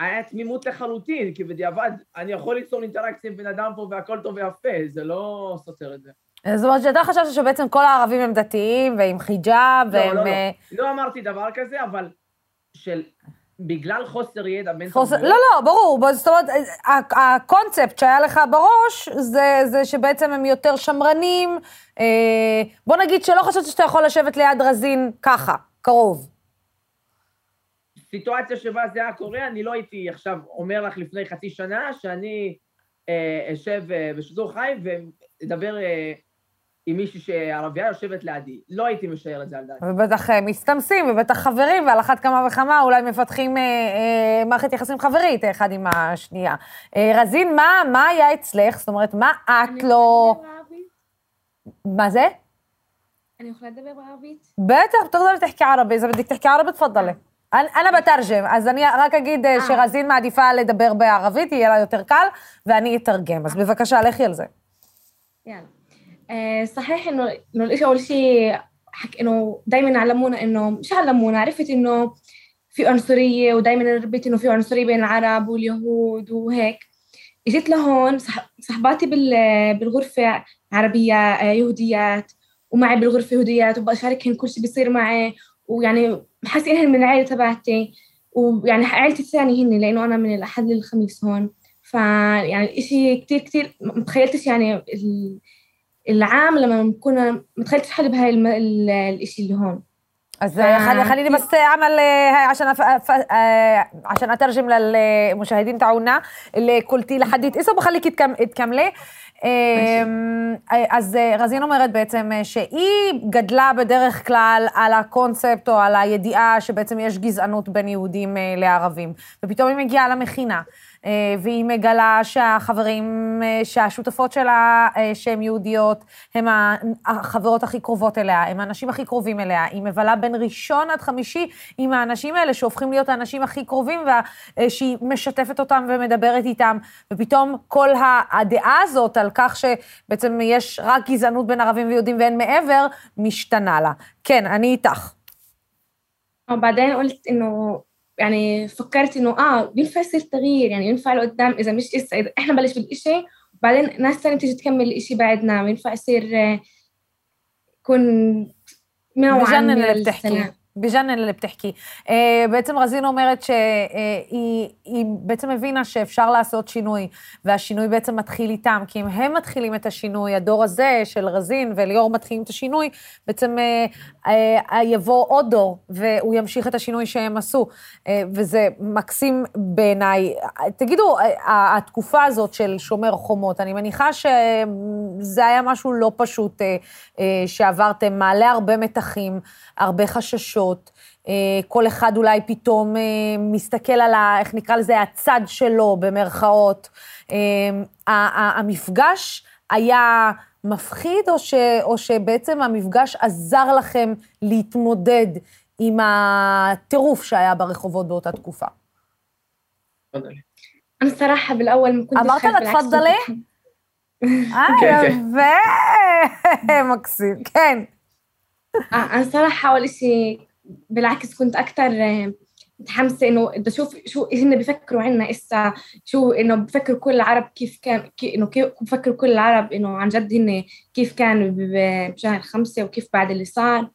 S8: היה תמימות לחלוטין, כי בדיעבד אני יכול ליצור אינטראקציה עם בן אדם פה והכל טוב ויפה, זה לא סותר את זה.
S1: זאת אומרת שאתה חשבת שבעצם כל הערבים הם דתיים ועם חיג'אב,
S8: לא,
S1: והם...
S8: לא, לא,
S1: אה,
S8: לא אמרתי דבר כזה, אבל של, בגלל חוסר ידע בין
S1: חוסר,
S8: תרבויות,
S1: לא, לא, ברור. זאת אומרת, ה- הקונספט שהיה לך בראש, זה, זה שבעצם הם יותר שמרנים. אה, בוא נגיד שלא חשבת שאתה יכול לשבת ליד רזין ככה, קרוב.
S8: סיטואציה שבה זה היה קורה, אני לא הייתי עכשיו אומר לך לפני חצי שנה שאני אה, אשב אה, בשידור חי ואדבר אה, עם מישהי שערבייה יושבת לידי. לא הייתי משער את זה על דעתי.
S1: ובטח אה, מסתמסים, ובטח חברים, ועל אחת כמה וכמה אולי מפתחים אה, אה, מערכת יחסים חברית אחד עם השנייה. אה, רזין, מה, מה היה אצלך? זאת אומרת, מה את לא...
S9: לדבר בערבית?
S1: מה זה?
S9: אני יכולה לדבר בערבית?
S1: בטח, بتقدري تحكي عربي، إذا بدك تحكي عربي تفضلي. אני أنا بترجم, אז אני רק אגיד אה,
S9: אה.
S1: שרזין מעדיפה לדבר בערבית, יהיה לה יותר קל, ואני אתרגם. אז בבקשה, לכי על זה.
S9: يلا آه صحيح انه انه الاشي اول شيء حك انه دائما علمونا انه مش علمونا عرفت انه في عنصرية ودائما ربيت انه في عنصرية بين العرب واليهود وهيك اجيت لهون صح صحباتي بال بالغرفة عربية آه، يهوديات ومعي بالغرفة يهوديات وبشاركهن كل شيء بيصير معي ويعني حاسينهن من العائله تبعتي ويعني عائلتي الثانية هن لأنه أنا من الأحد للخميس هون. فيعني الإشي كثير ما متخيلتش يعني العام لما بكون متخيلتش حالي بهاي الشيء الإشي اللي هون.
S1: خلي خليني بس أعمل عشان أف... أف... عشان أترجم للمشاهدين تاعونا اللي قلتي لحد اسم وبخليك تكملي אז אה, רזין אומרת בעצם אה, שהיא גדלה בדרך כלל על הקונספט או על הידיעה שבעצם יש גזענות בין יהודים אה, לערבים, ופתאום היא מגיעה למכינה. אה, והיא מגלה שהחברים, אה, שהשותפות שלה, אה, שהן יהודיות, הן ה- החברות הכי קרובות אליה, הן האנשים הכי קרובים אליה. היא מבלה בין ראשון עד חמישי עם האנשים האלה, שהופכים להיות האנשים הכי קרובים, ושהיא משתפת אותם ומדברת איתם, ופתאום כל ה- הדעה הזאת על כך שבעצם יש רק גזענות בין ערבים ויהודים ואין מעבר, משתנה לה. כן, אני איתך.
S9: وبعدين قلت إنه يعني فكرت إنه آه بينفع يصير تغيير يعني ينفع لقدام إذا مش اسا إذا إحنا بلش بالشيء وبعدين ناس ثانية بتيجي تكمل الشيء بعدنا بينفع يصير آه، يكون نوعا من التحكي
S1: בז'אנל اللي بتحكي. אה, בעצם רזין אומרת שהיא היא בעצם הבינה שאפשר לעשות שינוי, והשינוי בעצם מתחיל איתם, כי אם הם מתחילים את השינוי, הדור הזה של רזין וליאור מתחילים את השינוי, בעצם אה, אה, יבוא עוד דור, והוא ימשיך את השינוי שהם עשו. אה, וזה מקסים בעיניי. תגידו, אה, התקופה הזאת של שומר חומות, אני מניחה שזה היה משהו לא פשוט אה, אה, שעברתם, מעלה הרבה מתחים, הרבה חששות. אה, כל אחד אולי פתאום אה, מסתכל על ה... איך נקרא לזה? הצד שלו, במרכאות. אה, ה- ה- המפגש היה מפחיד, או, ש, או שבעצם המפגש עזר לכם להתמודד עם הטירוף שהיה ברחובות באותה תקופה?
S5: תפדלי.
S9: أنا الصراحة بالأول ما كنتش
S1: אמרת
S9: خايفة
S1: לה,
S9: بالعكس
S1: תפדלי?
S9: كنت-
S1: אה,
S5: כן,
S1: יפה, מקסים, [LAUGHS] כן.
S9: آه، أنا صراحة أول إشي بالعكس كنت أكتر آه، متحمسة إنه بدي أشوف شو هن بيفكروا عنا إسا شو إنه بفكروا كل العرب كيف كان كي إنه كيف بفكروا كل العرب إنه عن جد هن كيف كانوا بشهر خمسة وكيف بعد اللي صار.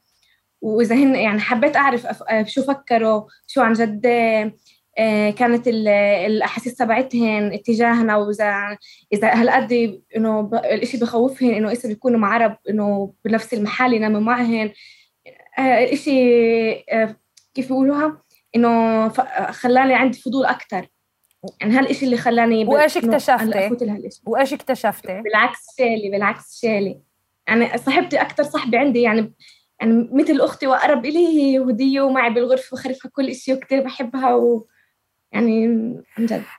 S9: وإذا هن يعني حبيت آه، شو فكروا شو عن جد آه، كانت ال- الأحاسيس تبعتهن اتجاهنا. وإذا إذا هالقد إنه ب- الإشي بخوفهن إنه إسا بيكونوا مع عرب إنه بنفس المحل يناموا معهن. آه، آه، الإشي آه، كيف بيقولوها إنه آه، خلاني عندي فضول أكثر يعني هالشيء اللي خلاني
S1: وإيش اكتشفتي؟ وإيش اكتشفتي؟
S9: بالعكس شالي بالعكس شالي يعني صاحبتي أكثر صاحبة عندي يعني يعني مثل أختي وأقرب إلي هي يهودية ومعي بالغرفة وخرفها كل شيء وكثير بحبها و... אני...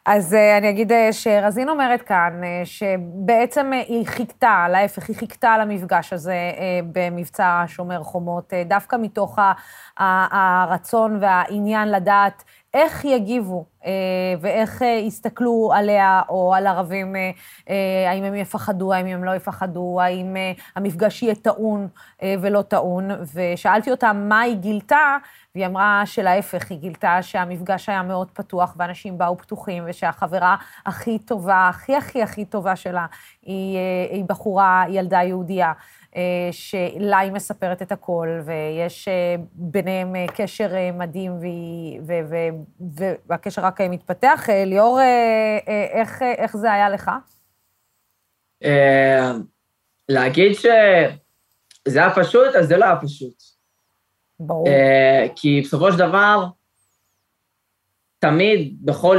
S1: אז אה, אני אגיד אה, שרזין אומרת כאן, אה, שבעצם היא חיכתה, להפך, היא חיכתה למפגש הזה במבצע שומר חומות, דווקא מתוך הרצון והעניין לדעת איך יגיבו ואיך יסתכלו עליה או על ערבים, האם הם יפחדו, האם הם לא יפחדו, האם המפגש יהיה טעון ולא טעון. ושאלתי אותה מה היא גילתה, והיא אמרה שלהפך, היא גילתה שהמפגש היה מאוד פתוח ואנשים באו פתוחים, ושהחברה הכי טובה, הכי הכי הכי טובה שלה, היא, אה, היא בחורה, ילדה יהודייה. אה, שלה היא מספרת את הכל, ויש אה, ביניהם קשר מדהים, והקשר רק מתפתח. ליאור, איך, איך זה היה לך?
S8: להגיד שזה היה פשוט, אז זה לא היה פשוט.
S1: ברור.
S8: כי בסופו של דבר, תמיד בכל...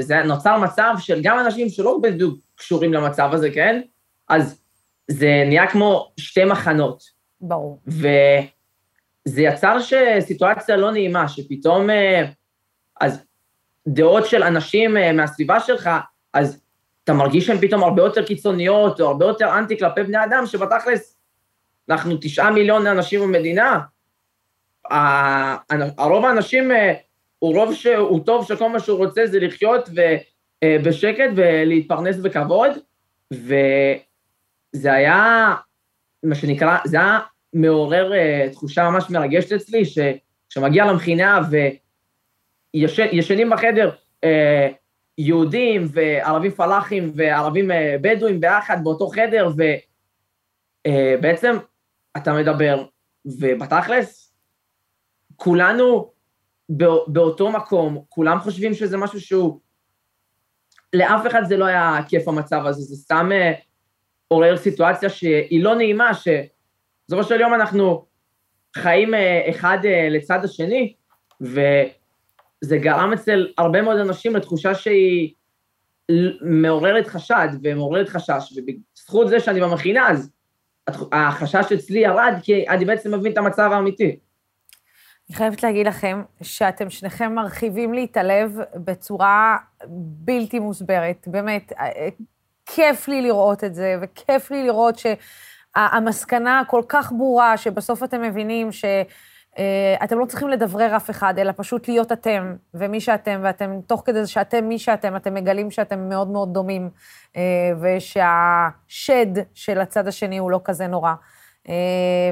S8: זה נוצר מצב של גם אנשים שלא בדיוק קשורים למצב הזה, כן? אז זה נהיה כמו שתי מחנות.
S1: ברור.
S8: וזה יצר סיטואציה לא נעימה, שפתאום, אה, אז דעות של אנשים אה, מהסביבה שלך, אז אתה מרגיש שהן פתאום הרבה יותר קיצוניות, או הרבה יותר אנטי כלפי בני אדם, שבתכלס, אנחנו תשעה מיליון אנשים במדינה, הרוב האנשים אה, הוא רוב שהוא טוב, שכל מה שהוא רוצה זה לחיות בשקט ולהתפרנס בכבוד, ו... זה היה, מה שנקרא, זה היה מעורר uh, תחושה ממש מרגשת אצלי, שכשמגיע למכינה וישנים בחדר uh, יהודים וערבים פלאחים וערבים בדואים ביחד באותו חדר, ובעצם אתה מדבר, ובתכלס, כולנו באותו מקום, כולם חושבים שזה משהו שהוא... לאף אחד זה לא היה כיף המצב הזה, זה סתם... Uh, עורר סיטואציה שהיא לא נעימה, שבסופו של יום אנחנו חיים אה, אחד אה, לצד השני, וזה גרם אצל הרבה מאוד אנשים לתחושה שהיא מעוררת חשד ומעוררת חשש, ובזכות זה שאני במכינה, אז החשש אצלי ירד, כי אני בעצם מבין את המצב האמיתי.
S1: אני חייבת להגיד לכם שאתם שניכם מרחיבים לי את הלב בצורה בלתי מוסברת. באמת, אה, כיף לי לראות את זה, וכיף לי לראות שהמסקנה כל כך ברורה, שבסוף אתם מבינים ש... Uh, אתם לא צריכים לדברר אף אחד, אלא פשוט להיות אתם, ומי שאתם, ואתם, תוך כדי זה שאתם מי שאתם, אתם מגלים שאתם מאוד מאוד דומים, ושהשד של הצד השני הוא לא כזה נורא. אה,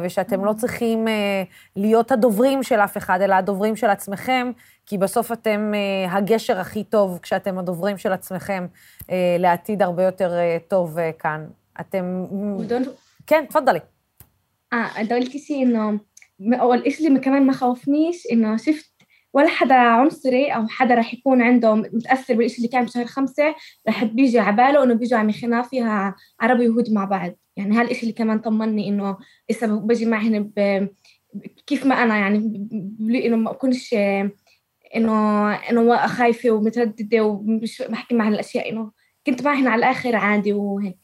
S1: ושאתם לא צריכים אה, להיות הדוברים של אף אחד, אלא הדוברים של עצמכם, כי בסוף אתם אה, הגשר הכי טוב כשאתם הדוברים של עצמכם לעתיד הרבה יותר טוב כאן. אתם... כן, תפדלי.
S9: אה, قلت انه قول ايش اللي كمان ما خوفنيش انه ولا حدا عنصري أو حدا رح يكون عنده متأثر بالشيء اللي كان بشهر خمسة رح بيجي على باله إنه بيجوا عم يخنا فيها عربي ويهود مع بعض يعني هالشيء اللي كمان طمني إنه لسه بجي معهن. كيف ما أنا يعني إنه ما اكونش إنه إنه خايفة ومترددة ومش بحكي مع الاشياء إنه كنت معهن على الآخر عادي وهيك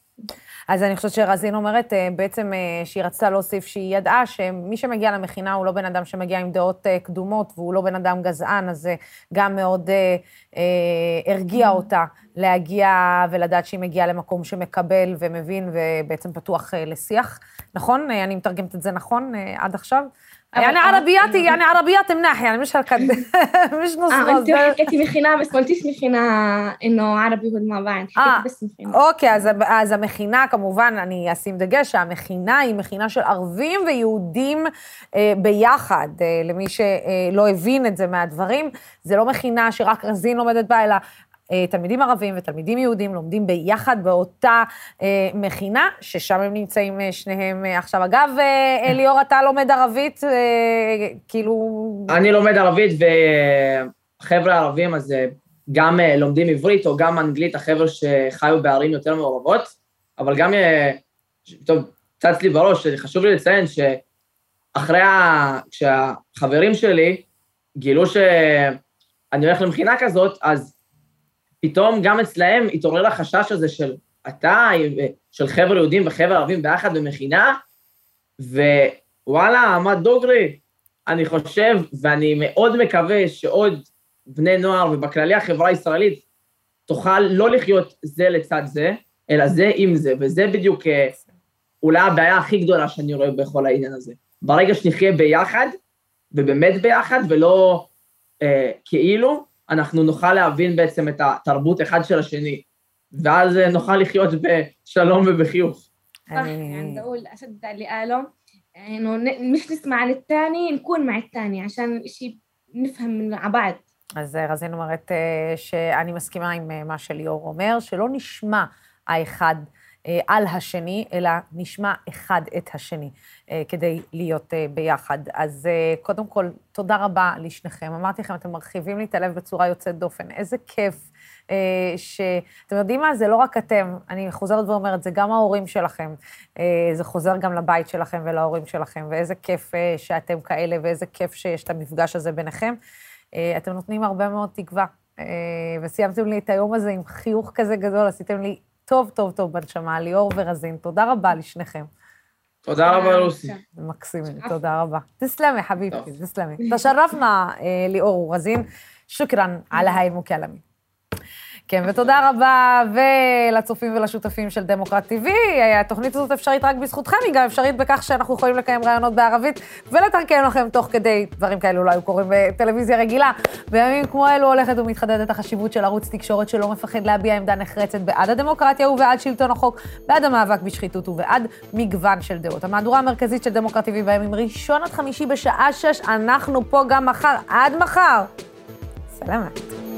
S1: אז אני חושבת שרזין אומרת בעצם שהיא רצתה להוסיף שהיא ידעה שמי שמגיע למכינה הוא לא בן אדם שמגיע עם דעות קדומות והוא לא בן אדם גזען, אז זה גם מאוד אה, הרגיע אותה להגיע ולדעת שהיא מגיעה למקום שמקבל ומבין ובעצם פתוח לשיח. נכון? אני מתרגמת את זה נכון עד עכשיו? يعني عربياتي يعني عربيات مناح يعني مش هالقد مش نص
S9: اه انت حكيتي מכינה بس ما قلتيش מכינה انه عربي مع بعض
S1: حكيتي بس מכינה אוקיי אז, אז המכינה כמובן אני אשים דגש שהמכינה היא מכינה של ערבים ויהודים אה, ביחד אה, למי שלא הבין את זה מהדברים זה לא מכינה שרק רזין לומדת בה אלא תלמידים ערבים ותלמידים יהודים לומדים ביחד באותה אה, מכינה, ששם הם נמצאים אה, שניהם אה, עכשיו. אגב, אה, ליאור, אתה לומד ערבית, אה, כאילו...
S8: אני לומד ערבית, וחבר'ה ערבים, אז גם אה, לומדים עברית או גם אנגלית, החבר'ה שחיו בערים יותר מעורבות, אבל גם, אה, טוב, צץ לי בראש, חשוב לי לציין שאחרי ה... כשהחברים שלי גילו שאני הולך למכינה כזאת, אז פתאום גם אצלהם התעורר החשש הזה של אתה, של חבר'ה יהודים וחבר'ה ערבים ביחד במכינה, ווואלה, מה דוגרי? אני חושב, ואני מאוד מקווה שעוד בני נוער, ובכללי החברה הישראלית, תוכל לא לחיות זה לצד זה, אלא זה עם זה, וזה בדיוק אה, אולי הבעיה הכי גדולה שאני רואה בכל העניין הזה. ברגע שנחיה ביחד, ובאמת ביחד, ולא אה, כאילו, אנחנו נוכל להבין בעצם את התרבות אחד של השני, ואז אה, נוכל לחיות בשלום ובחיוך.
S9: صح يعني بدي اقول اشد اللي قاله انه ن- مش نسمع عن الثاني نكون مع الثاني عشان شيء نفهم من على بعض
S1: אז אה, רזין אומרת אה, שאני מסכימה עם אה, מה שליאור אומר, שלא נשמע האחד אה, על השני, אלא נשמע אחד את השני, אה, כדי להיות אה, ביחד. אז אה, קודם כל, תודה רבה לשניכם. אמרתי לכם, אתם מרחיבים לי את הלב בצורה יוצאת דופן. איזה כיף אה, ש... אתם יודעים מה? זה לא רק אתם, אני חוזרת ואומרת, זה גם ההורים שלכם. אה, זה חוזר גם לבית שלכם ולהורים שלכם, ואיזה כיף אה, שאתם כאלה, ואיזה כיף שיש את המפגש הזה ביניכם. אה, אתם נותנים הרבה מאוד תקווה, אה, וסיימתם לי את היום הזה עם חיוך כזה גדול, עשיתם לי טוב, טוב, טוב בנשמה, ליאור ורזין. תודה רבה לשניכם.
S8: תודה רבה, לוסי.
S1: מקסימים, תודה רבה. תסלמי, חביבתי, תסלמי. תשרפנה, אה, ליאור ורזין. שוכרן על היי מוקלמי. כן, ותודה רבה, ולצופים ולשותפים של דמוקרט TV. התוכנית הזאת אפשרית רק בזכותכם, היא גם אפשרית בכך שאנחנו יכולים לקיים ראיונות בערבית ולתרגם לכם תוך כדי, דברים כאלו לא היו קורים בטלוויזיה רגילה. בימים כמו אלו הולכת ומתחדדת החשיבות של ערוץ תקשורת שלא מפחד להביע עמדה נחרצת בעד הדמוקרטיה ובעד שלטון החוק, בעד המאבק בשחיתות ובעד מגוון של דעות. המהדורה המרכזית של דמוקרט TV בימים ראשון עד חמישי בשעה שש, אנחנו פה גם מחר, עד מחר. סלמת.